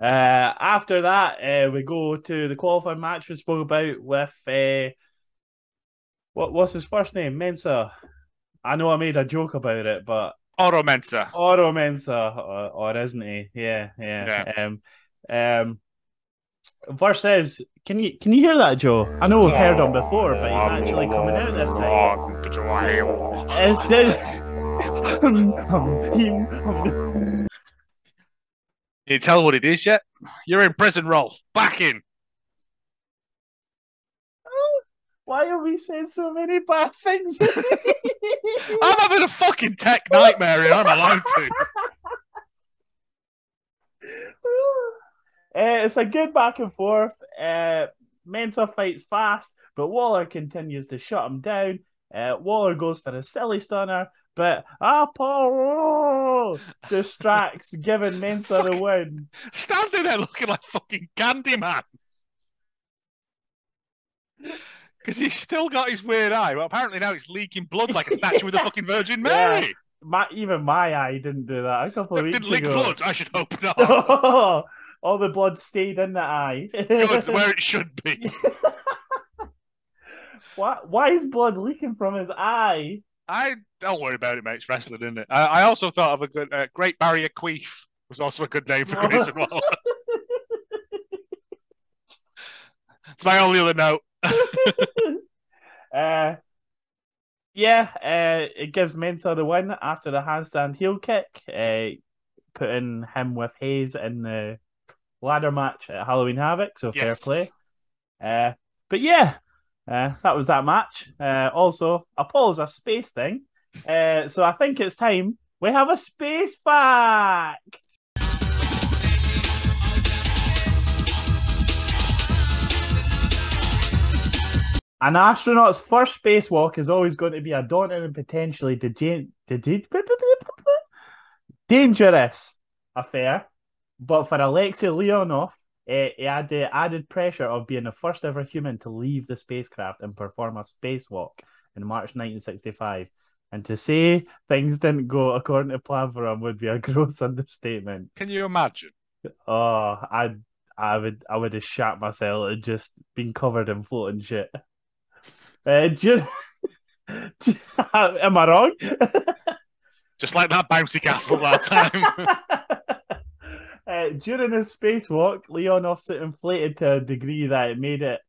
after that, uh, we go to the qualifying match we spoke about with uh, what what's his first name? Mensah. I know I made a joke about it, but Oro Mensah. Or, or isn't he? Yeah, yeah. Um, um, versus, can you can you hear that, Joe? I know we've heard him before, but he's actually coming out this time. Is this? You tell what it is yet? You're in prison, Rolf. Back in. Why are we saying so many bad things? I'm having a fucking tech nightmare here. I'm allowed to. Uh, it's a good back and forth. Uh, Mensah fights fast, but Waller continues to shut him down. Uh, Waller goes for a silly stunner, but Apollo distracts, giving Mensah the win. Standing there looking like fucking Candyman. Because he's still got his weird eye, Well, apparently now it's leaking blood like a statue with the fucking Virgin Mary. Yeah. My, even my eye didn't do that a couple of It weeks didn't leak ago. blood. I should hope not. All the blood stayed in the eye. Good, where it should be. why, why is blood leaking from his eye? I don't worry about it, mate. It's wrestling, isn't it? I, I also thought of a good uh, Great Barrier Queef was also a good name for Grayson Waller. it's my only other note. Uh, yeah, uh, it gives Mensah the win after the handstand heel kick, uh, putting him with Hayes in the ladder match at Halloween Havoc. So fair play. Uh, but yeah, uh, that was that match. Uh, also, Apollo's a space thing, uh, so I think it's time we have a space fact. An astronaut's first spacewalk is always going to be a daunting and potentially dangerous affair. But for Alexei Leonov, eh, he had the added pressure of being the first ever human to leave the spacecraft and perform a spacewalk in March 1965. And to say things didn't go according to plan for him would be a gross understatement. Can you imagine? Oh, I, I would, I would have shat myself and just been covered in floating shit. Uh, you- am I wrong? Just like that bouncy castle that time. uh, during his spacewalk, Leonov was inflated to a degree that it made it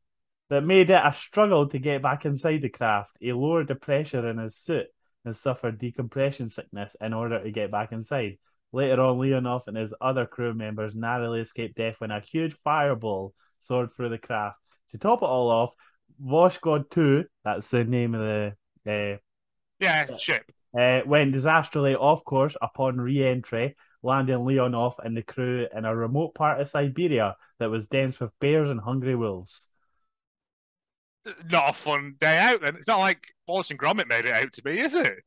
that made it a struggle to get back inside the craft. He lowered the pressure in his suit and suffered decompression sickness in order to get back inside. Later on, Leonov and his other crew members narrowly escaped death when a huge fireball soared through the craft. To top it all off, Voskhod 2, that's the name of the uh, yeah, ship. uh, went disastrously off course upon re-entry, landing Leonov and the crew in a remote part of Siberia that was dense with bears and hungry wolves. Not a fun day out then. It's not like Wallace and Gromit made it out to be, is it?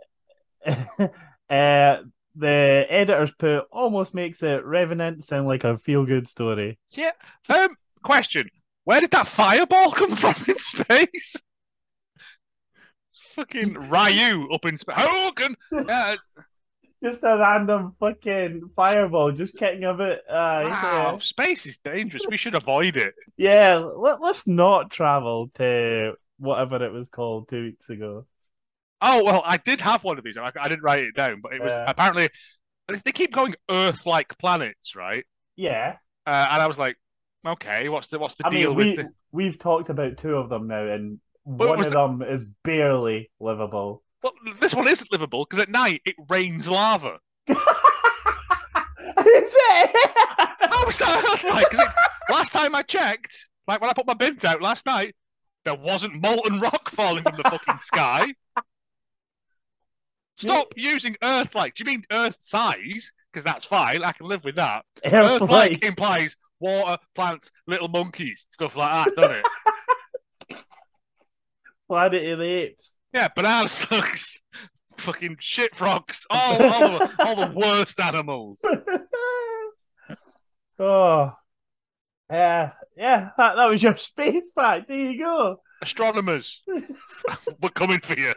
uh, the editors put almost makes it Revenant sound like a feel-good story. Yeah. Um, question: Where did that fireball come from in space? fucking Ryu up in space. Hogan. Yeah, Just a random fucking fireball just kicking a bit. Uh, wow, space is dangerous. We should avoid it. yeah, let, let's not travel to whatever it was called two weeks ago. Oh well, I did have one of these. I, I didn't write it down, but it was Yeah. apparently they keep going Earth-like planets, right? Yeah, Uh, and I was like, okay, what's the what's the I deal mean, with we the... we've talked about two of them now, and But one of the- them is barely livable. Well, this one isn't livable because at night it rains lava. is it? How was that like? it, last time I checked, like when I put my bins out last night, there wasn't molten rock falling from the fucking sky. Stop using Earth like. Do you mean Earth size? Because that's fine. I can live with that. Earth like implies water, plants, little monkeys, stuff like that, doesn't it? Planet of the Apes. yeah, banana slugs, fucking shit frogs, all, all, the, all the worst animals. oh, yeah, yeah. That, that was your space fact. There you go. Astronomers, we're coming for you.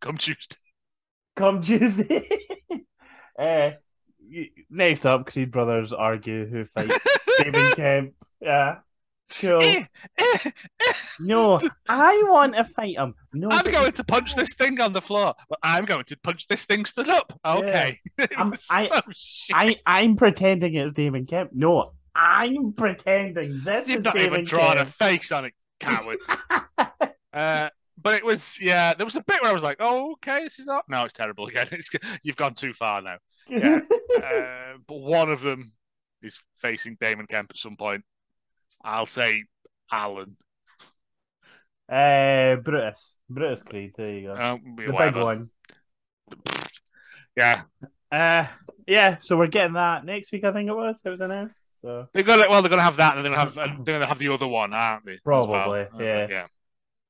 Come Tuesday. Come Tuesday. uh, next up, Creed brothers argue who fights David Kemp. Yeah, cool. Eh, No, I want to fight him. No, I'm going to punch this thing on the floor, but I'm going to punch this thing stood up. Okay. It I'm- I- so. I, I'm pretending it's David Kemp. No, I'm pretending this You've is not David even drawn a face on it, cowards. uh, but it was, yeah, there was a bit where I was like, oh, okay, this is up. No, it's terrible again. It's, you've gone too far now. Yeah. uh, but one of them is facing Damon Kemp at some point. I'll say Alan. Uh, Brutus. Brutus Creed. There you go. Um, the whatever. big one. Yeah. Uh, yeah. So we're getting that next week. I think it was. It was announced. So They're gonna well, they're gonna have that, and they're gonna have they're gonna have the other one, aren't they? as well? Probably, Uh, yeah. yeah.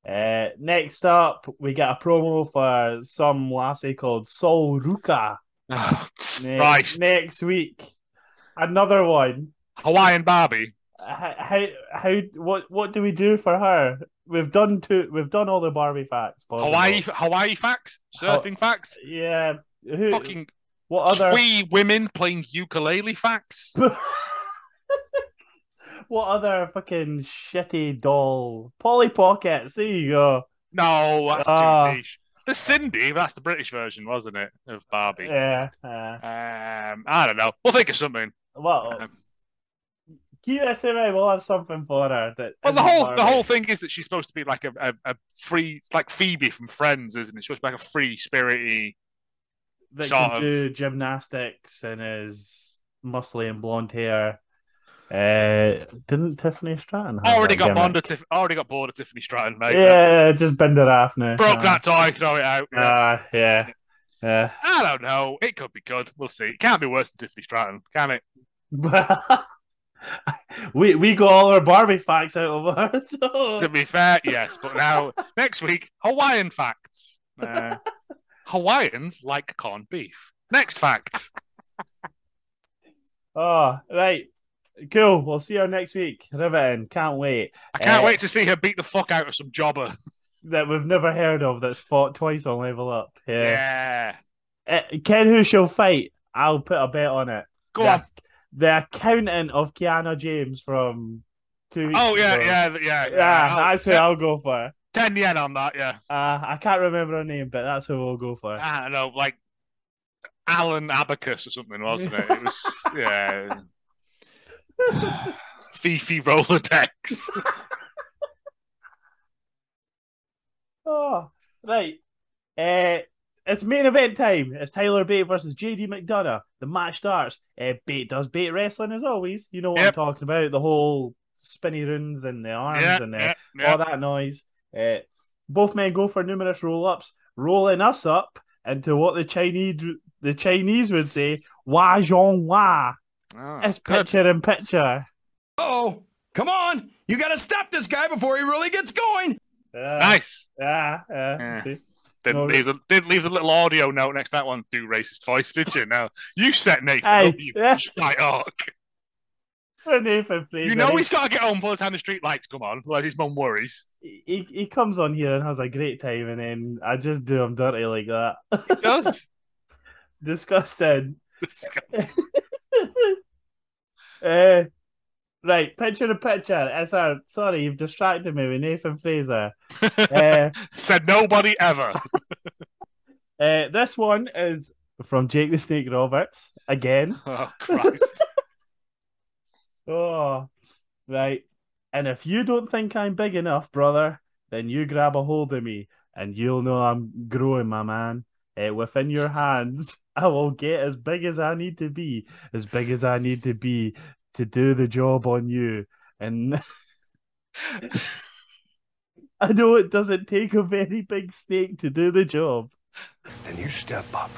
Uh, next up, we get a promo for some lassie called Sol Ruka. Ne- Christ. Next week, another one. Hawaiian Barbie. How, how, how, what, what do we do for her? We've done two. We've done all the Barbie facts. possible. Hawaii Hawaii facts, surfing facts, Yeah. Who, fucking what other? twee women playing ukulele facts. What other fucking shitty doll? Polly Pockets. There you go. No, that's Ah. too niche. The Cindy, that's the British version, wasn't it, of Barbie? Yeah. Uh, Um, I don't know. We'll think of something. well, Um, QSMA will have something for her. That well, the whole the whole thing is that she's supposed to be like a, a, a free, like Phoebe from Friends, isn't it? She's supposed to be like a free spirity. that can of- do gymnastics and is muscly and blonde hair. Uh, didn't Tiffany Stratton have Already got bored of Tiff- already got bored of Tiffany Stratton, mate. Yeah, just bend it off now. Broke that toy, throw it out. Yeah. Uh, yeah. Yeah. I don't know. It could be good. We'll see. It can't be worse than Tiffany Stratton, can it? we we got all our Barbie facts out of her. So To be fair, yes. But now, next week, Hawaiian facts. Uh, Hawaiians like corned beef. Next fact. Oh, right. Cool. We'll see you next week. Riveting. Can't wait. I can't Uh, wait to see her beat the fuck out of some jobber. That we've never heard of that's fought twice on Level Up. Yeah. Yeah. Uh, Ken who shall fight? I'll put a bet on it. Go the, on. The accountant of Kiana James from two weeks Oh, yeah, ago. yeah, yeah. Yeah, I'll- that's who ten- I'll go for. 10 yen on that, yeah. Uh, I can't remember her name, but that's who we'll go for. I don't know, like Alan Abacus or something, wasn't it? It was, yeah. Fifi Rolodex. Oh, right. Uh, it's main event time. It's Tyler Bate versus JD McDonough. The match starts. Uh, Bate does Bate wrestling as always. You know what Yep. I'm talking about. The whole spinny runes and the arms and the, all that noise. Uh, both men go for numerous roll ups, rolling us up into what the Chinese the Chinese would say, Wah Zhong Wah. Ah, oh, It's good. picture in picture. Oh, come on. You got to stop this guy before he really gets going. Yeah, Nice. Yeah, yeah. Yeah. see? Didn't No. leave the didn't leave the little audio note next to that one. Do racist voice, did you? No, you set Nathan Hey, up. You yeah. right arc. Nathan Frazer. You know he's got to get home by the time the street lights come on, otherwise his mum worries. he, he comes on here and has a great time, and then I just do him dirty like that. He does. Disgusting. Disgusting. uh, right, picture in picture. It's our sorry, you've distracted me with Nathan Frazer. uh, Said nobody ever. uh, this one is from Jake the Snake Roberts again. Oh Christ. Oh, right. And if you don't think I'm big enough, brother, then you grab a hold of me and you'll know I'm growing, my man. Uh, within your hands, I will get as big as I need to be, as big as I need to be to do the job on you. And I know it doesn't take a very big snake to do the job. Then you step up.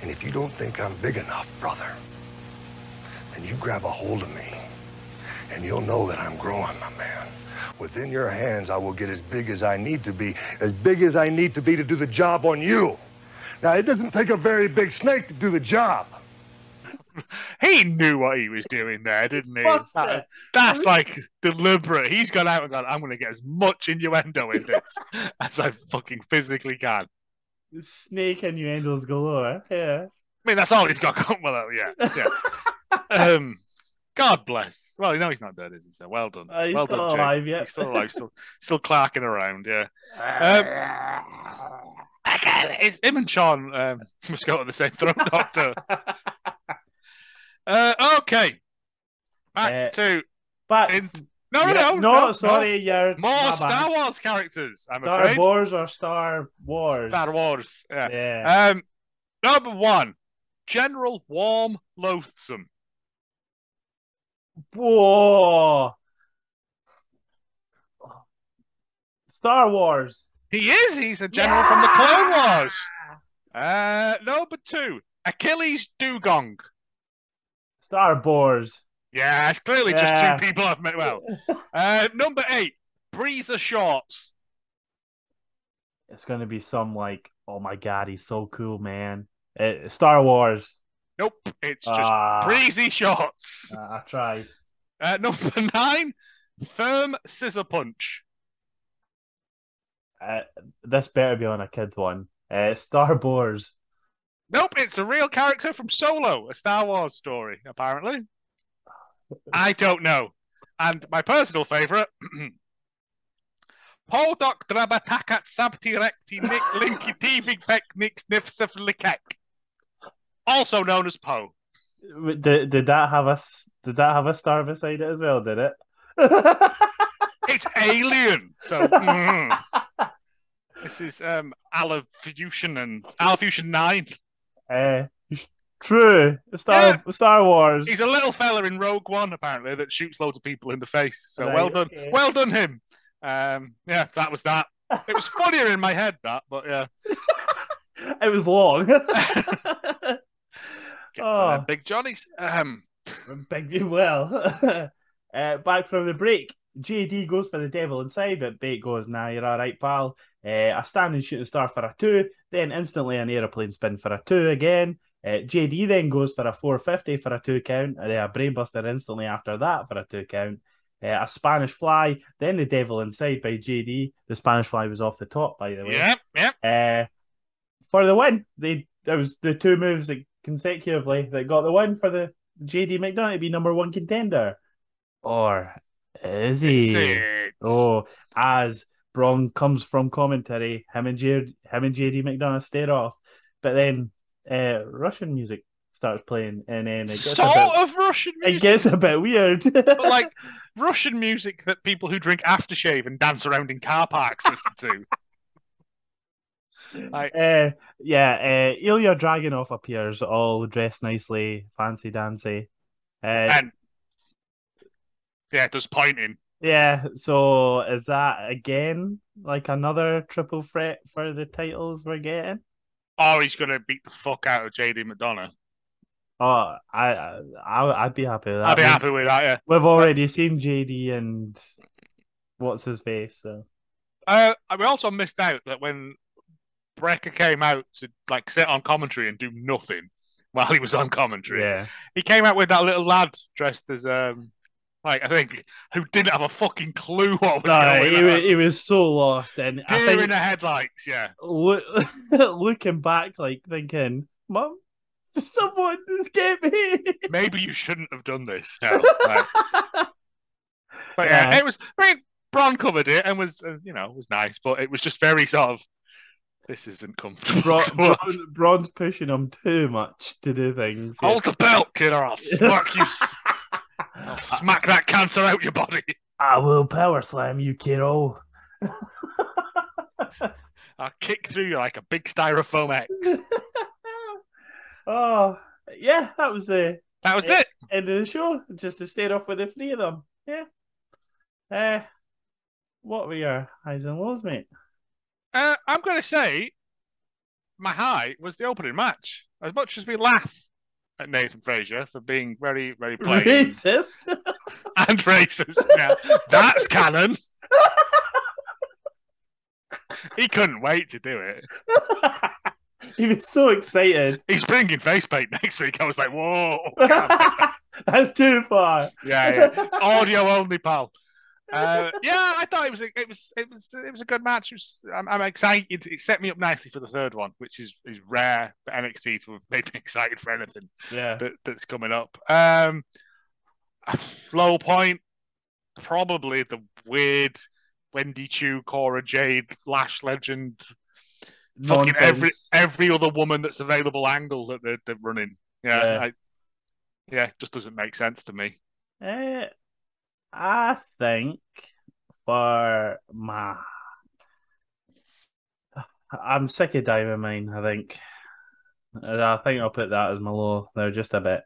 And if you don't think I'm big enough, brother, then you grab a hold of me. And you'll know that I'm growing, my man. Within your hands, I will get as big as I need to be, as big as I need to be to do the job on you. Now, it doesn't take a very big snake to do the job. He knew what he was doing there, didn't he? That- that? that's like deliberate. He's gone out and gone, I'm going to get as much innuendo in this as I fucking physically can. Snake innuendos galore. Yeah. I mean, that's all he's got going with it. Yeah. yeah. um, God bless. Well, you know he's not dead, is he? So well done. Uh, he's well still done, Jake. alive, yeah. He's still alive. Still, still clarking around. Yeah. Um, it's him and Shawn um, must go to the same throat doctor. uh, okay. Back Uh, to But in... no, no, Yeah, no, no, no, sorry, you're More my bad. Star Wars characters. I'm Star afraid. Wars or Star Wars? Star Wars. Yeah. Yeah. Um, number one, General Warm Loathsome. Whoa. Star Wars. He is. He's a general from the Clone Wars. Uh, number two, Achilles Dugong. Star Wars. Yeah, it's clearly Yeah. just two people I've met. Well, uh, number eight, Breezer Shorts. It's gonna be some like, oh my god, he's so cool, man. Uh, Star Wars. Nope, it's just Ah. Breezy Shorts. Uh, I tried. Uh, number nine, Firm Scissor Punch. Uh, this better be on a kid's one. Uh, Star Wars. Nope, it's a real character from Solo, a Star Wars story, apparently. I don't know. And my personal favourite, Podok Drabatakat Sabtirekti Nick Linky Tivig Peknik Nifsiflikek. Also known as Poe. Did, did that have a did that have a star beside it as well? Did it? It's alien. So mm. this is um Alafusion and Alafusion 9. Uh, true. The Star the Star Wars. He's a little fella in Rogue One, apparently, that shoots loads of people in the face. So Right, well done, okay. well done him. Um, yeah, that was that. It was funnier in my head that, but yeah. It was long. Oh. Big Johnny's. Um, Big well. uh, back from the break. JD goes for the devil inside, but Bate goes, nah, you're all right, pal. Uh, a standing shooting star for a two, then instantly an aeroplane spin for a two again. Uh, JD then goes for a 450 for a two count, and then a brainbuster instantly after that for a two count. Uh, a Spanish fly, then the devil inside by JD. The Spanish fly was off the top, by the way. Yep, yep. Uh, for the win, they it was the two moves that consecutively that got the win for the JD McDonough to be number one contender. Or is he? Oh, as Bron comes from commentary, him and JD, him and JD McDonough stare off, but then uh, Russian music starts playing, and then it gets a sort bit, of Russian it music, gets a bit weird. but like Russian music that people who drink aftershave and dance around in car parks listen to. Like, Uh, yeah, uh, Ilya Dragunov appears all dressed nicely, fancy dancy. Uh, and yeah, does pointing. yeah, so is that again like another triple threat for the titles we're getting? Oh, he's gonna beat the fuck out of JD McDonough. Oh, I, I, I'd be happy with that. I'd be We- happy with that. Yeah. We've already seen JD and what's his face, so Uh, we also missed out that when Breakker came out to like sit on commentary and do nothing while he was on commentary, yeah. he came out with that little lad dressed as um Like I think who didn't have a fucking clue what was No, going he, on. he was so lost, and I Deer think in the headlights, yeah. look, looking back, like thinking, "Mum, someone just get me." Maybe you shouldn't have done this. Now, Like, but yeah, Yeah. it was. I mean, Bron covered it and was, uh, you know, was nice, but it was just very sort of. This isn't comfortable. Bron. Bron, Bron's pushing him too much to do things. yeah. Hold the belt, kid, or I'll smack you. I'll smack that cancer out your body. I will power slam you, kiddo. I'll kick through you like a big styrofoam X. Oh, yeah, that was the That was it. end of the show. Just to stay off with the three of them. Yeah. Uh, what were your highs and lows, mate? Uh, I'm going to say my high was the opening match. As much as we laugh at Nathan Frazer for being very, very plain Racist. and racist, yeah, that's canon. he couldn't wait to do it. he was so excited. He's bringing face paint next week. I was like, whoa. That's too far. Yeah, yeah. Audio only, pal. Uh, yeah, I thought it was a, it was it was it was a good match. It was, I'm, I'm excited. It set me up nicely for the third one, which is is rare for NXT to have made me excited for anything Yeah. that, that's coming up. Um, low point, probably the weird Wendy Choo, Cora Jade, Lash Legend, fucking every every other woman that's available angle that they're, they're running. Yeah, Yeah. I, yeah, it just doesn't make sense to me. Eh, I think for my, I'm sick of Diamond Mine. I think, I think I'll put that as my low. They're just a bit.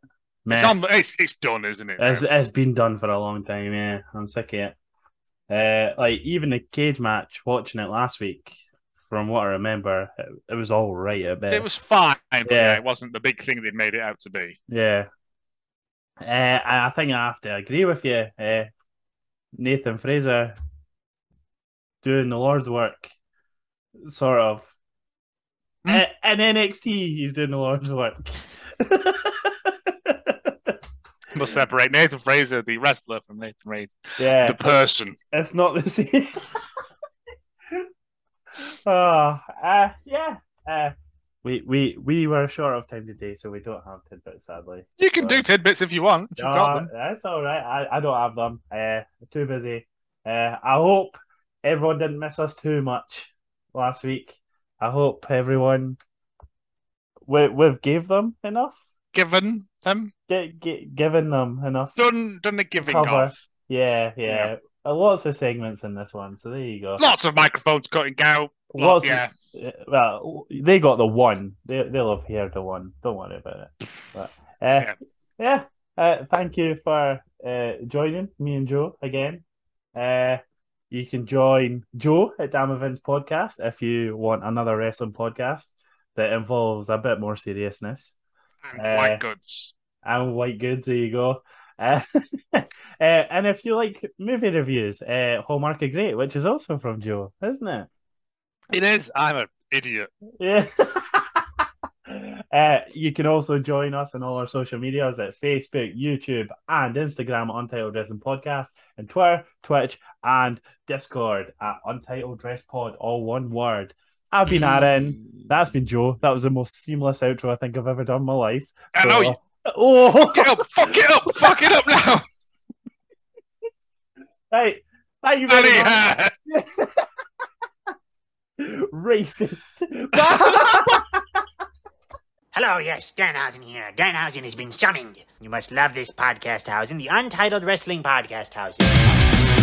It's on. It's it's done, isn't it? It's, it's been done for a long time. Yeah, I'm sick of it. Uh, like even the cage match, watching it last week, from what I remember, it, it was all right at best. It was fine, but yeah. Yeah. it wasn't the big thing they'd made it out to be. Yeah. Uh, I I think I have to agree with you. Uh, Nathan Frazer doing the Lord's work, sort of. Uh, in NXT, he's doing the Lord's work. we'll separate Nathan Frazer, the wrestler, from Nathan Frazer, Yeah. the person. It's not the same. oh, uh, yeah. Uh, we, we we were short of time today, so we don't have tidbits, sadly. You can But- do tidbits if you want. If them. That's all right. I, I don't have them. Uh, too busy. Uh, I hope everyone didn't miss us too much last week. I hope everyone we we've gave them enough. Given them, Get, get given them enough. done done the giving cover. off. Yeah, yeah. Uh, Lots of segments in this one, so there you go. Lots of microphones cutting out. Lot, Lots. yeah. Of, well, they got the one. They they'll have heard the one. Don't worry about it. But uh, yeah. Uh, thank you for uh, joining me and Joe again. Uh, you can join Joe at Damavins podcast if you want another wrestling podcast that involves a bit more seriousness And Uh, white goods. and white goods. There you go. Uh, uh, and if you like movie reviews, uh, Hallmark are great, which is also from Joe, isn't it? It is. I'm an idiot. Yeah. uh, you can also join us on all our social medias at Facebook, YouTube, and Instagram at Untitled Wrestling Podcast, and Twitter, Twitch, and Discord at Untitled Wrest Pod, all one word. I've been Aaron. That's been Joe. That was the most seamless outro I think I've ever done in my life. I know you. Oh, Get up, fuck it up, fuck it up now. Hey, thank you very Anyhow. much. Racist. Hello, yes, Danhausen here. Danhausen has been summoned. You must love this podcast housing, the Untitled Wrestling Podcast Housing.